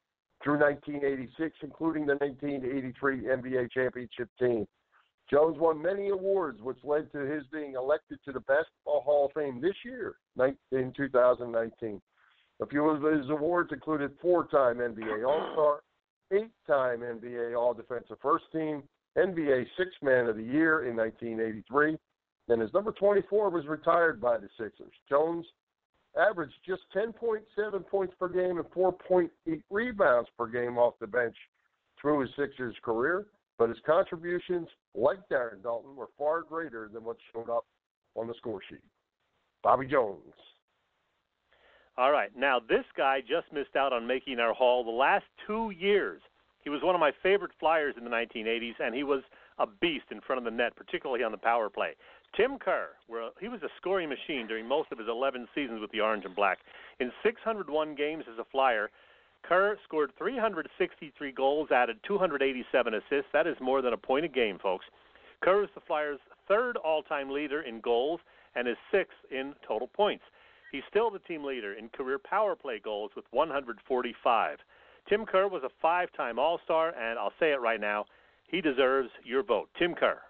through 1986, including the 1983 NBA championship team. Jones won many awards, which led to his being elected to the Basketball Hall of Fame this year, in 2019. A few of his awards included four-time NBA All-Star, eight-time NBA All-Defensive First Team, NBA Sixth Man of the Year in 1983, and his number 24 was retired by the Sixers. Jones averaged just 10.7 points per game and 4.8 rebounds per game off the bench through his Sixers career, but his contributions, like Darren Daulton, were far greater than what showed up on the score sheet. Bobby Jones. All right. Now, this guy just missed out on making our hall the last two years. He was one of my favorite flyers in the 1980s, and he was a beast in front of the net, particularly on the power play. Tim Kerr, where he was a scoring machine during most of his 11 seasons with the Orange and Black. In 601 games as a flyer, Kerr scored 363 goals, added 287 assists. That is more than a point a game, folks. Kerr is the Flyers' third all-time leader in goals and is sixth in total points. He's still the team leader in career power play goals with 145. Tim Kerr was a five-time All-Star, and I'll say it right now, he deserves your vote. Tim Kerr.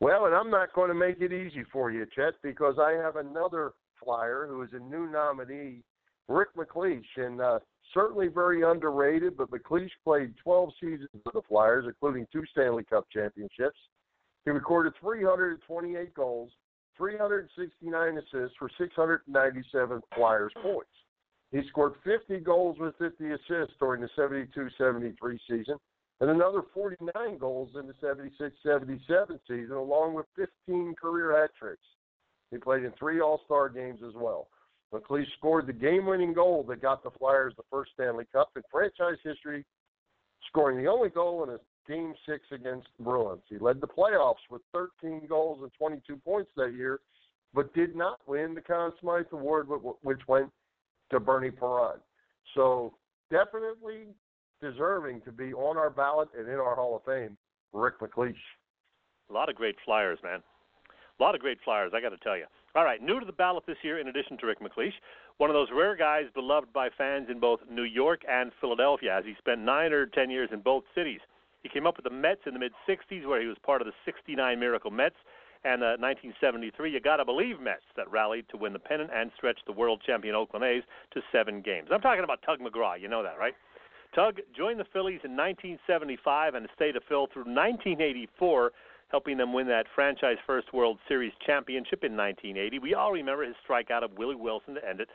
Well, and I'm not going to make it easy for you, Chet, because I have another flyer who is a new nominee, Rick MacLeish, and uh, certainly very underrated. But MacLeish played 12 seasons for the Flyers, including two Stanley Cup championships. He recorded 328 goals, 369 assists for 697 Flyers points. He scored 50 goals with 50 assists during the 72-73 season and another 49 goals in the 76-77 season, along with 15 career hat tricks. He played in three All-Star games as well. MacLeish scored the game-winning goal that got the Flyers the first Stanley Cup in franchise history, scoring the only goal in a Game 6 against the Bruins. He led the playoffs with 13 goals and 22 points that year, but did not win the Conn Smythe Award, which went to Bernie Parent. So definitely deserving to be on our ballot and in our Hall of Fame, Rick MacLeish. A lot of great flyers, man. A lot of great flyers, I got to tell you. All right, new to the ballot this year, in addition to Rick MacLeish, one of those rare guys beloved by fans in both New York and Philadelphia, as he spent nine or ten years in both cities. He came up with the Mets in the mid 60s, where he was part of the 69 Miracle Mets, and uh, 1973, you got to believe Mets that rallied to win the pennant and stretch the world champion Oakland A's to seven games. I'm talking about Tug McGraw, you know that, right? Tug joined the Phillies in 1975 and stayed a Phil through 1984, helping them win that franchise first World Series championship in 1980. We all remember his strikeout of Willie Wilson to end it.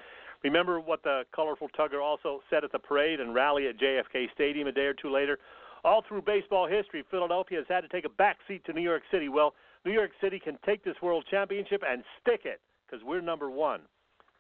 Remember what the colorful Tugger also said at the parade and rally at JFK Stadium a day or two later? All through baseball history, Philadelphia has had to take a back seat to New York City. Well, New York City can take this World Championship and stick it because we're number one.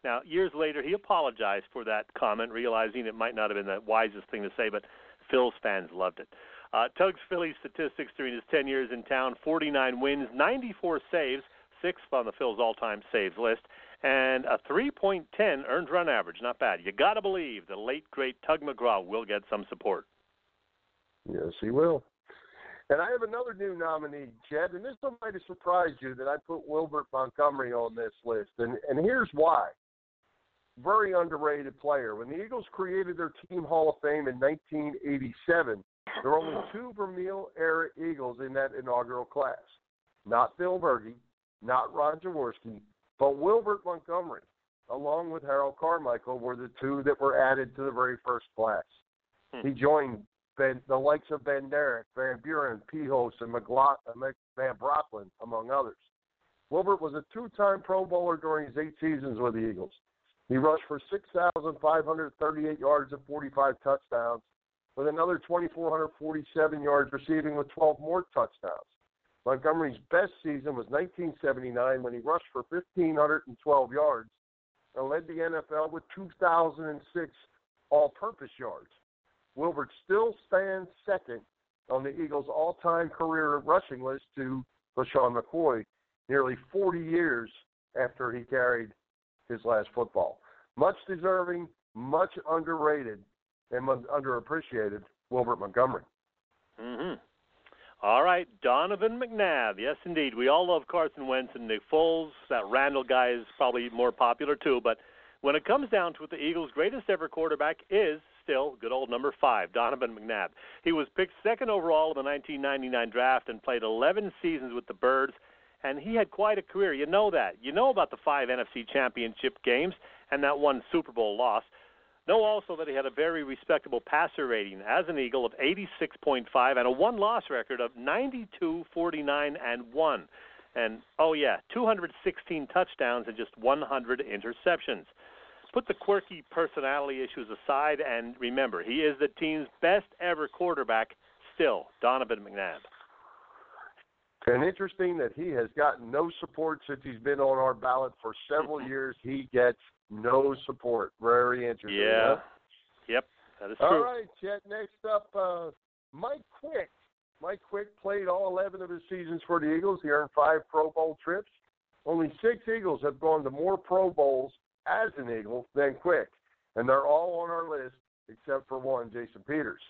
Now, years later, he apologized for that comment, realizing it might not have been the wisest thing to say, but Phil's fans loved it. Uh, Tug's Philly statistics during his 10 years in town 49 wins, 94 saves, sixth on the Phil's all time saves list, and a 3.10 earned run average. Not bad. You got to believe the late, great Tug McGraw will get some support. Yes, he will. And I have another new nominee, Chet, and this one might have surprised you that I put Wilbert Montgomery on this list. And, and here's why. Very underrated player. When the Eagles created their Team Hall of Fame in 1987, there were only two Vermeil era Eagles in that inaugural class. Not Bill Bergey, not Ron Jaworski, but Wilbert Montgomery, along with Harold Carmichael, were the two that were added to the very first class. Hmm. He joined ben, the likes of Bednarik, Van Buren, Pihos, and McLaugh- Van Brocklin, among others. Wilbert was a two-time Pro Bowler during his eight seasons with the Eagles. He rushed for 6,538 yards and 45 touchdowns, with another 2,447 yards receiving with 12 more touchdowns. Montgomery's best season was 1979 when he rushed for 1,512 yards and led the NFL with 2,006 all-purpose yards. Wilbert still stands second on the Eagles' all-time career rushing list to LeSean McCoy, nearly 40 years after he carried his last football. Much deserving, much underrated, and underappreciated Wilbert Montgomery. Mm-hmm. All right, Donovan McNabb. Yes, indeed. We all love Carson Wentz and Nick Foles. That Randall guy is probably more popular too. But when it comes down to it, the Eagles' greatest ever quarterback is still good old number five, Donovan McNabb. He was picked second overall in the 1999 draft and played 11 seasons with the Birds. And he had quite a career. You know that. You know about the five NFC Championship games and that one Super Bowl loss. Know also that he had a very respectable passer rating as an Eagle of 86.5 and a one-loss record of 92, 49, and 1. And oh yeah, 216 touchdowns and just 100 interceptions. Put the quirky personality issues aside and remember, he is the team's best ever quarterback still, Donovan McNabb. And interesting that he has gotten no support since he's been on our ballot for several years. He gets no support. Very interesting. Yeah. huh? Yep, that is All true. All right, Chet. Next up, uh, Mike Quick. Mike Quick played all 11 of his seasons for the Eagles. He earned five Pro Bowl trips. Only six Eagles have gone to more Pro Bowls as an Eagle than Quick, and they're all on our list except for one, Jason Peters.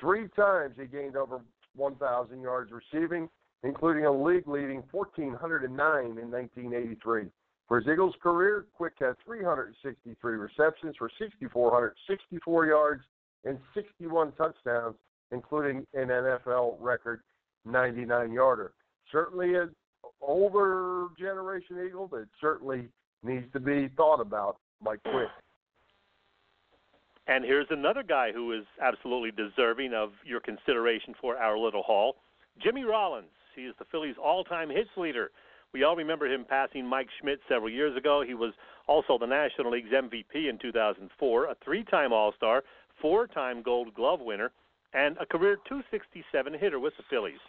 Three times he gained over 1,000 yards receiving, including a league-leading 1,409 in 1983. For his Eagles career, Quick had 363 receptions for 6,464 yards and 61 touchdowns, including an NFL record 99 yarder. Certainly an older generation Eagle that certainly needs to be thought about, Mike Quick. And here's another guy who is absolutely deserving of your consideration for our little hall Jimmy Rollins. He is the Phillies' all time hits leader. We all remember him passing Mike Schmidt several years ago. He was also the National League's MVP in 2004, a three time All Star, four time Gold Glove winner, and a career 267 hitter with the Phillies.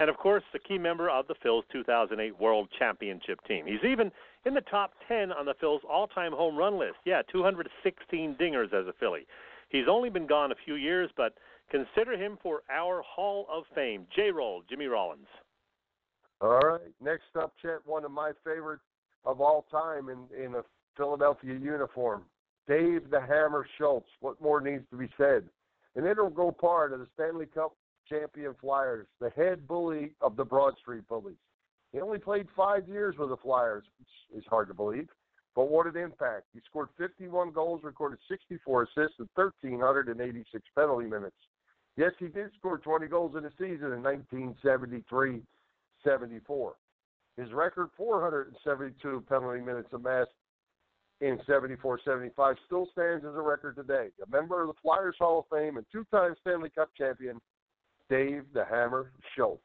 And of course, the key member of the Phil's 2008 World Championship team. He's even in the top 10 on the Phil's all time home run list. Yeah, 216 dingers as a Philly. He's only been gone a few years, but consider him for our Hall of Fame. J Roll, Jimmy Rollins. All right. Next up, Chet, one of my favorites of all time in, in a Philadelphia uniform, Dave the Hammer Schultz. What more needs to be said? An integral part of the Stanley Cup champion Flyers, the head bully of the Broad Street Bullies. He only played five years with the Flyers, which is hard to believe, but what an impact. He scored 51 goals, recorded 64 assists, and 1,386 penalty minutes. Yes, he did score 20 goals in a season in 1973 74. His record 472 penalty minutes amassed in 74 75 still stands as a record today. A member of the Flyers Hall of Fame and two time Stanley Cup champion, Dave the Hammer Schultz.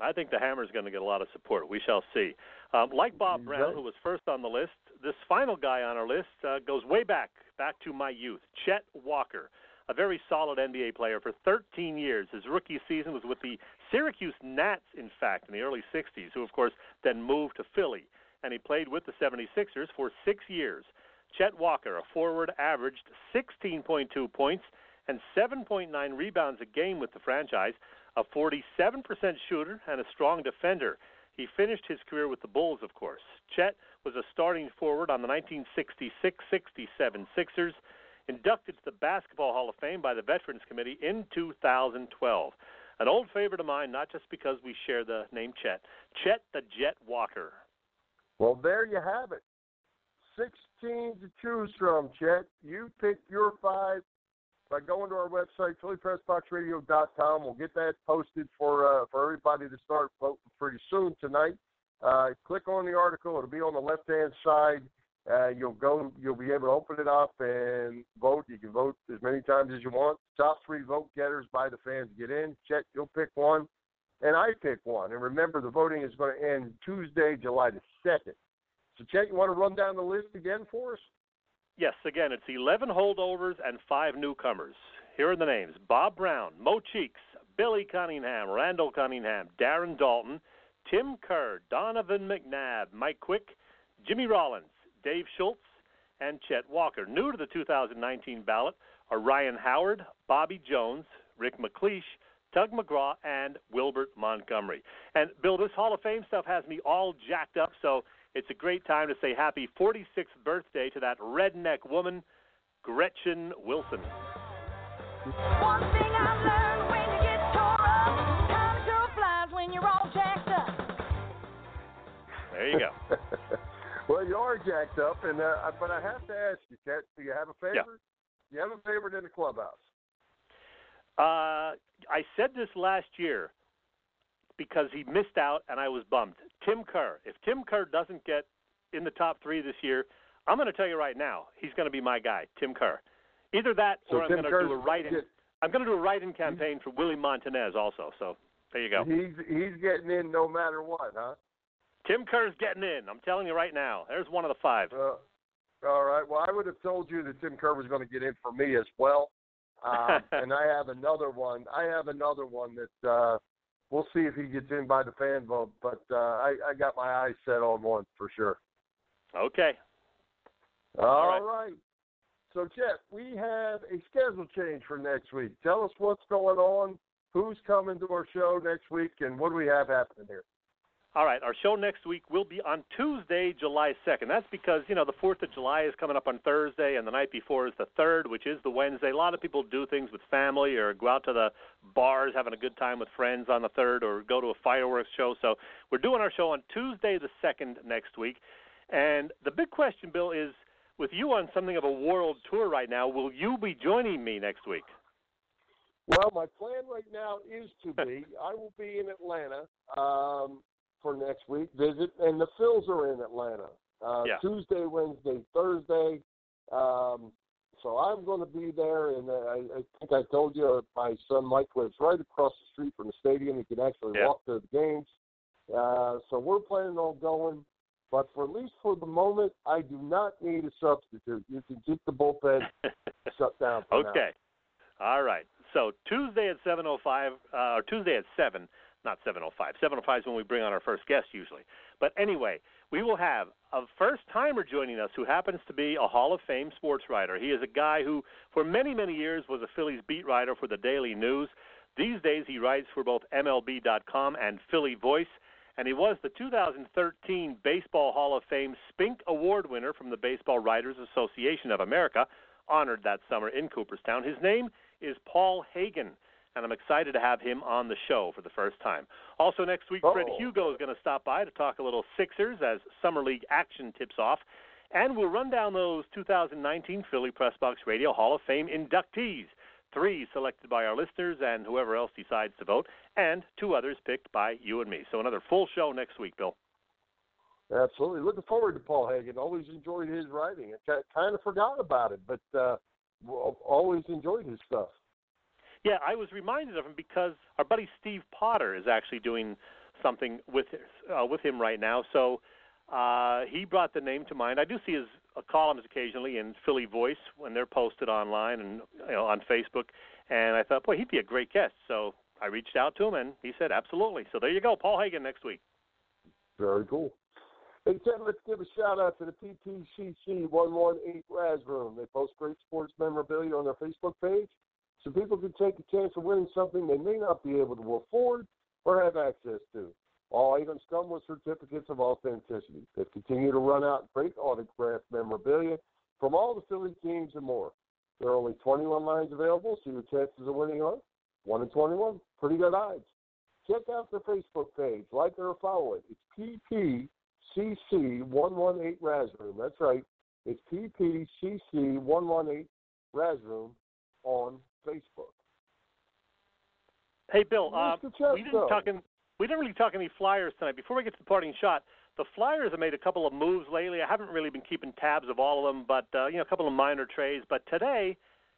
I think the Hammer is going to get a lot of support. We shall see. Um, like Bob Brown, who was first on the list, this final guy on our list uh, goes way back, back to my youth. Chet Walker, a very solid NBA player for 13 years. His rookie season was with the Syracuse Nats, in fact, in the early 60s, who, of course, then moved to Philly. And he played with the 76ers for six years. Chet Walker, a forward, averaged 16.2 points and 7.9 rebounds a game with the franchise, a 47% shooter, and a strong defender. He finished his career with the Bulls, of course. Chet was a starting forward on the 1966 67 Sixers, inducted to the Basketball Hall of Fame by the Veterans Committee in 2012. an old favorite of mine, not just because we share the name Chet. Chet the Jet Walker. Well, there you have it. 16 to choose from, Chet. You pick your five by going to our website, phillypressboxradio.com. We'll get that posted for uh, for everybody to start voting pretty soon tonight. Uh, click on the article; it'll be on the left-hand side. Uh, you'll go, you'll be able to open it up and vote. You can vote as many times as you want. Top three vote getters by the fans get in. Chet, you'll pick one, and I pick one. And remember, the voting is going to end Tuesday, July the second. So, Chet, you want to run down the list again for us? Yes, again, it's 11 holdovers and five newcomers. Here are the names Bob Brown, Mo Cheeks, Billy Cunningham, Randall Cunningham, Darren Daulton, Tim Kerr, Donovan McNabb, Mike Quick, Jimmy Rollins, Dave Schultz, and Chet Walker. New to the 2019 ballot are Ryan Howard, Bobby Jones, Rick MacLeish, Tug McGraw, and Wilbert Montgomery. And Bill, this Hall of Fame stuff has me all jacked up, so it's a great time to say happy 46th birthday to that redneck woman, Gretchen Wilson. One thing I've learned when you get tore up, time to flies when you're all jacked up. There you go. well, you are jacked up, and uh, but I have to ask you, Chet, do you have a favorite? Yeah. You have a favorite in the clubhouse? Uh, I said this last year because he missed out, and I was bummed. Tim Kerr. If Tim Kerr doesn't get in the top three this year, I'm going to tell you right now, he's going to be my guy, Tim Kerr. Either that, So or I'm Tim going to do a write-in. get- I'm going to do a write-in campaign for Willie Montanez also. So there you go. He's he's getting in no matter what, huh? Tim Kerr's getting in. I'm telling you right now. There's one of the five. Uh, all right. Well, I would have told you that Tim Kerr was going to get in for me as well. Um, and I have another one. I have another one that uh, we'll see if he gets in by the fan vote. But uh, I, I got my eyes set on one for sure. Okay. All right. right. So, Jeff, we have a schedule change for next week. Tell us what's going on, who's coming to our show next week, and what do we have happening here? All right, our show next week will be on Tuesday, July 2nd. That's because, you know, the 4th of July is coming up on Thursday, and the night before is the 3rd, which is the Wednesday. A lot of people do things with family or go out to the bars having a good time with friends on the 3rd or go to a fireworks show. So we're doing our show on Tuesday, the 2nd, next week. And the big question, Bill, is with you on something of a world tour right now, will you be joining me next week? Well, my plan right now is to be. I will be in Atlanta um, for next week visit, and the Phils are in Atlanta uh, Yeah. Tuesday, Wednesday, Thursday. Um, so I'm going to be there, and I, I think I told you my son Mike lives right across the street from the stadium. He can actually Yeah. walk to the games. Uh, so we're planning on going. But for at least for the moment, I do not need a substitute. You can keep the bullpen shut down for now. Okay. All right. So Tuesday at 7:05, uh, or Tuesday at 7, not 7:05. 7:05 is when we bring on our first guest usually. But anyway, we will have a first timer joining us who happens to be a Hall of Fame sports writer. He is a guy who, for many many years, was a Phillies beat writer for the Daily News. These days, he writes for both MLB.com and Philly Voice. And he was the 2013 Baseball Hall of Fame Spink Award winner from the Baseball Writers Association of America, honored that summer in Cooperstown. His name is Paul Hagen, and I'm excited to have him on the show for the first time. Also, next week, Fred Oh. Hugo is going to stop by to talk a little Sixers as Summer League action tips off. And we'll run down those 2019 Philly Press Box Radio Hall of Fame inductees. Three selected by our listeners and whoever else decides to vote, and two others picked by you and me. So another full show next week, Bill. Absolutely. Looking forward to Paul Hagen. Always enjoyed his writing. I kind of forgot about it, but uh, always enjoyed his stuff. Yeah, I was reminded of him because our buddy Steve Potter is actually doing something with uh, with him right now. So uh, he brought the name to mind. I do see his uh, columns occasionally in Philly Voice when they're posted online and you know on Facebook. And I thought, boy, he'd be a great guest. So I reached out to him, and he said, absolutely. So there you go, Paul Hagen next week. Very cool. Hey, Ted, let's give a shout out to the PTCC 118 Raz Room. They post great sports memorabilia on their Facebook page so people can take a chance of winning something they may not be able to afford or have access to. All items come with certificates of authenticity. They continue to run out great autographed memorabilia from all the Philly teams and more. There are only 21 lines available, so your chances of winning are one in twenty-one, pretty good odds. Check out their Facebook page, like or follow it. It's PPCC one one eight Raz Room. That's right. It's PPCC one one eight Raz Room on Facebook. Hey, Bill. Uh, we didn't talk. In, we didn't really talk any Flyers tonight. Before we get to the parting shot, the Flyers have made a couple of moves lately. I haven't really been keeping tabs of all of them, but uh, you know, a couple of minor trades. But today,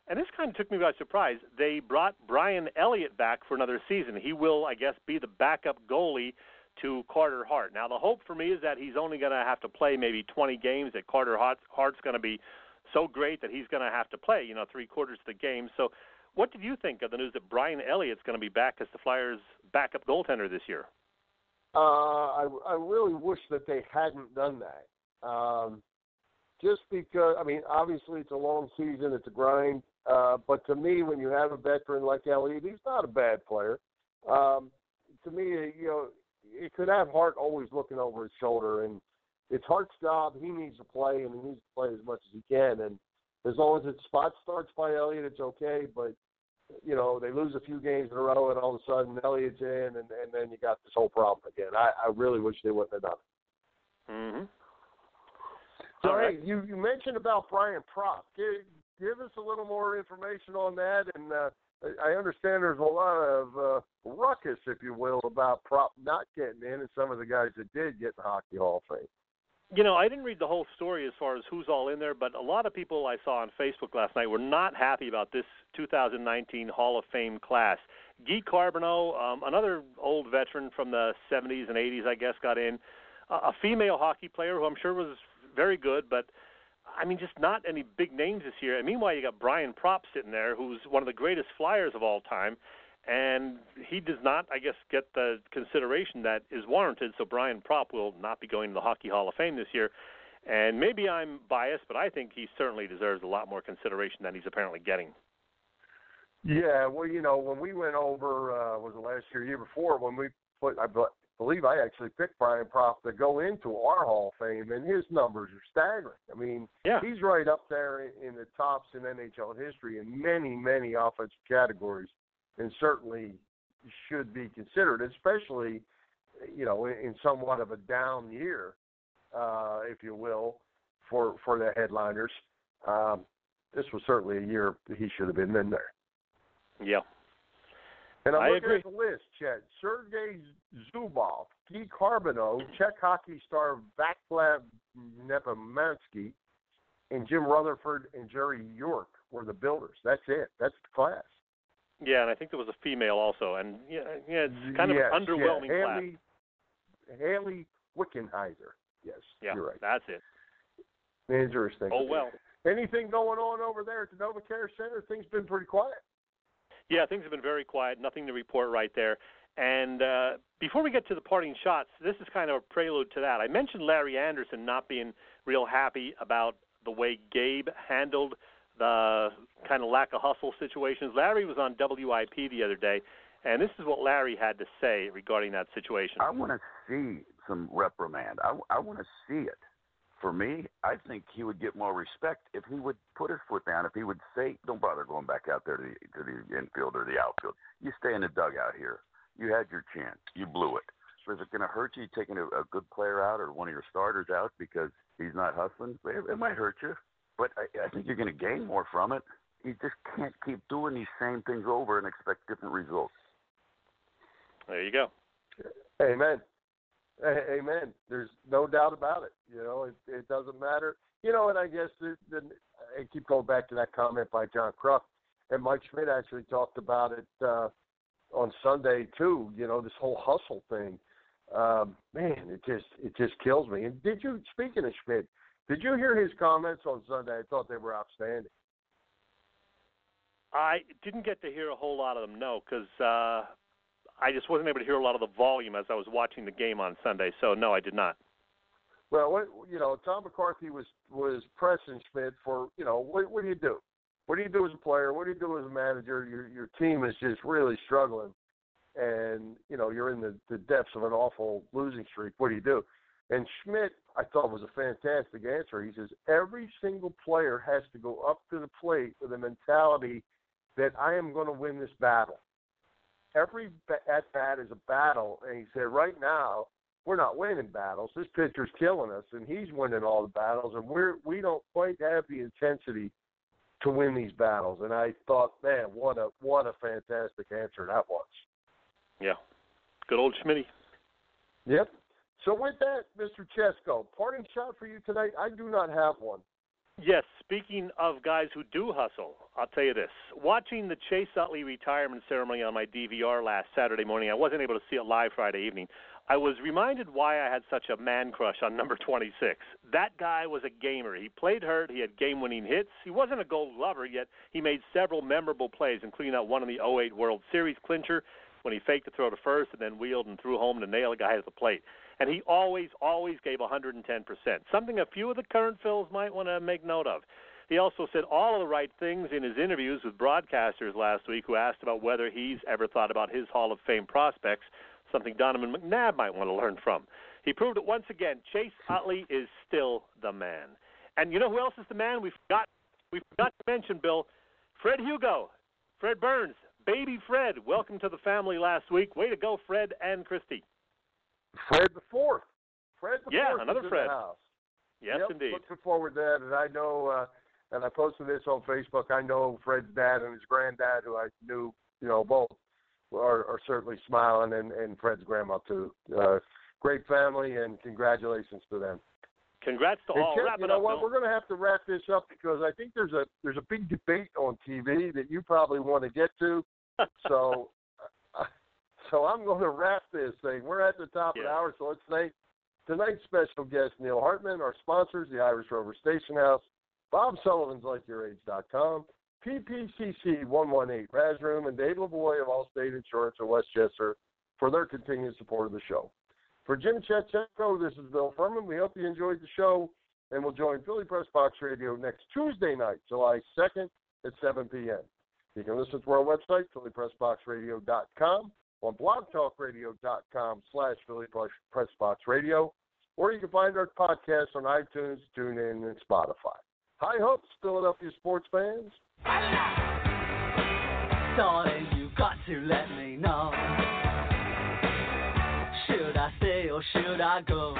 and this kind of took me by surprise, they brought Brian Elliott back for another season. He will, I guess, be the backup goalie to Carter Hart. Now, the hope for me is that he's only going to have to play maybe 20 games. That Carter Hart, Hart's going to be so great that he's going to have to play, you know, three quarters of the game. So, what did you think of the news that Brian Elliott's going to be back as the Flyers' backup goaltender this year? Uh, I I really wish that they hadn't done that. Um, just because, I mean, obviously it's a long season, it's a grind. Uh, but to me, when you have a veteran like Elliott, he's not a bad player. Um, to me, you know, it could have Hart always looking over his shoulder, and it's Hart's job. He needs to play, and he needs to play as much as he can. And as long as it's spot starts by Elliott, it's okay. But you know, they lose a few games in a row, and all of a sudden Elliott's in, and, and then you got this whole problem again. I, I really wish they wouldn't have done it. Mm-hmm. So, All right. hey, you, you mentioned about Brian Propp. Give, give us a little more information on that. And uh, I understand there's a lot of uh, ruckus, if you will, about Propp not getting in, and some of the guys that did get in the Hockey Hall of Fame. You know, I didn't read the whole story as far as who's all in there, but a lot of people I saw on Facebook last night were not happy about this 2019 Hall of Fame class. Guy Carbonneau, um, another old veteran from the 70s and 80s, I guess, got in. Uh, a female hockey player who I'm sure was very good, but I mean, just not any big names this year. And meanwhile, you got Brian Propp sitting there, who's one of the greatest flyers of all time, and he does not, I guess, get the consideration that is warranted. So Brian Propp will not be going to the Hockey Hall of Fame this year. And maybe I'm biased, but I think he certainly deserves a lot more consideration than he's apparently getting. Yeah, well, you know, when we went over, uh, was it last year, year before, when we put, I believe I actually picked Brian Propp to go into our Hall of Fame, and his numbers are staggering. I mean, Yeah. he's right up there in, in the tops in NHL history in many, many offensive categories, and certainly should be considered, especially, you know, in, somewhat of a down year, uh, if you will, for for the headliners. Um, this was certainly a year he should have been in there. Yeah. And I'm I looking agree. at the list, Chet. Sergei Zubov, Guy Carbonneau, Czech hockey star Vaclav Nedomansky, and Jim Rutherford and Jerry York were the builders. That's it. That's the class. Yeah, and I think there was a female also, and yeah, yeah, it's kind of Yes, an underwhelming yeah. class. Haley, Hayley Wickenheiser. Yes, Yeah, you're right. that's it. Interesting. Oh well. Anything going on over there at the NovaCare Center? Things been pretty quiet. Yeah, things have been very quiet. Nothing to report right there. And uh, before we get to the parting shots, this is kind of a prelude to that. I mentioned Larry Andersen not being real happy about the way Gabe handled the kind of lack of hustle situations. Larry was on WIP the other day, and this is what Larry had to say regarding that situation. I want to see some reprimand. I, I want to see it. For me, I think he would get more respect if he would put his foot down. If he would say, "Don't bother going back out there to the, to the infield or the outfield. You stay in the dugout here. You had your chance. You blew it. So is it going to hurt you taking a, a good player out or one of your starters out because he's not hustling? It, it might hurt you, but I, I think you're going to gain more from it. You just can't keep doing these same things over and expect different results. There you go. Amen. A- Amen. There's no doubt about it. You know, it, it doesn't matter. You know, and I guess the, the, I keep going back to that comment by John Kruk, and Mike Schmidt actually talked about it uh, on Sunday too. You know, this whole hustle thing. Um, man, it just it just kills me. And did you speaking of Schmidt? Did you hear his comments on Sunday? I thought they were outstanding. I didn't get to hear a whole lot of them, no, because uh, I just wasn't able to hear a lot of the volume as I was watching the game on Sunday. So no, I did not. Well, what, you know, Tom McCarthy was was pressing Schmidt for you know what, what do you do? What do you do as a player? What do you do as a manager? Your your team is just really struggling, and you know you're in the, the depths of an awful losing streak. What do you do? And Schmidt, I thought was a fantastic answer. He says every single player has to go up to the plate with a mentality that I am going to win this battle. every at bat is a battle, and he said right now we're not winning battles. This pitcher's killing us, and he's winning all the battles, and we're we don't quite have the intensity to win these battles. And I thought, man, what a what a fantastic answer that was. Yeah. Good old Schmitty. Yep. So with that, Mr. Chesko, parting shot for you tonight. I do not have one. Yes, speaking of guys who do hustle, I'll tell you this. Watching the Chase Utley retirement ceremony on my DVR last Saturday morning, I wasn't able to see it live Friday evening. I was reminded why I had such a man crush on number 26. That guy was a gamer. He played hurt, he had game winning hits. He wasn't a Gold Glover, yet he made several memorable plays, including that one in the 08 World Series clincher when he faked the throw to first and then wheeled and threw home to nail a guy at the plate. And he always, always gave 110%, something a few of the current Phils might want to make note of. He also said all of the right things in his interviews with broadcasters last week who asked about whether he's ever thought about his Hall of Fame prospects, something Donovan McNabb might want to learn from. He proved it once again. Chase Utley is still the man. And you know who else is the man? We forgot we forgot to mention, Bill, Fred Hugo, Fred Burns, baby Fred. Welcome to the family last week. Way to go, Fred and Christy. Fred the fourth. Fred the Yeah, fourth. another is in Fred. The house. Yes, yep, indeed. Looking forward to that, and I know, uh, and I posted this on Facebook. I know Fred's dad and his granddad, who I knew, you know, both are, are certainly smiling, and, and Fred's grandma too. Uh, great family, and congratulations to them. Congrats to Hey, all. Wrap you know up, what? Bill. We're going to have to wrap this up because I think there's a there's a big debate on TV that you probably want to get to. so, so I'm going to wrap this thing. We're at the top of the hour, so let's thank tonight's special guest Neil Hartman, our sponsors, the Irish Rover Station House, Bob Sullivan's LikeYourAge.com, PPCC 118 Raz Room, and Dave LaVoy of Allstate Insurance of West Chester for their continued support of the show. For Jim Chet Chesko, this is Bill Furman. We hope you enjoyed the show, and we'll join Philly Press Box Radio next Tuesday night, July 2nd at 7 p.m. You can listen to our website, phillypressboxradio.com, on blogtalkradio.com slash Philly Press Box Radio, or you can find our podcast on iTunes, TuneIn, and Spotify. High hopes, Philadelphia sports fans. Darling, you got to let me know. Should I stay or should I go?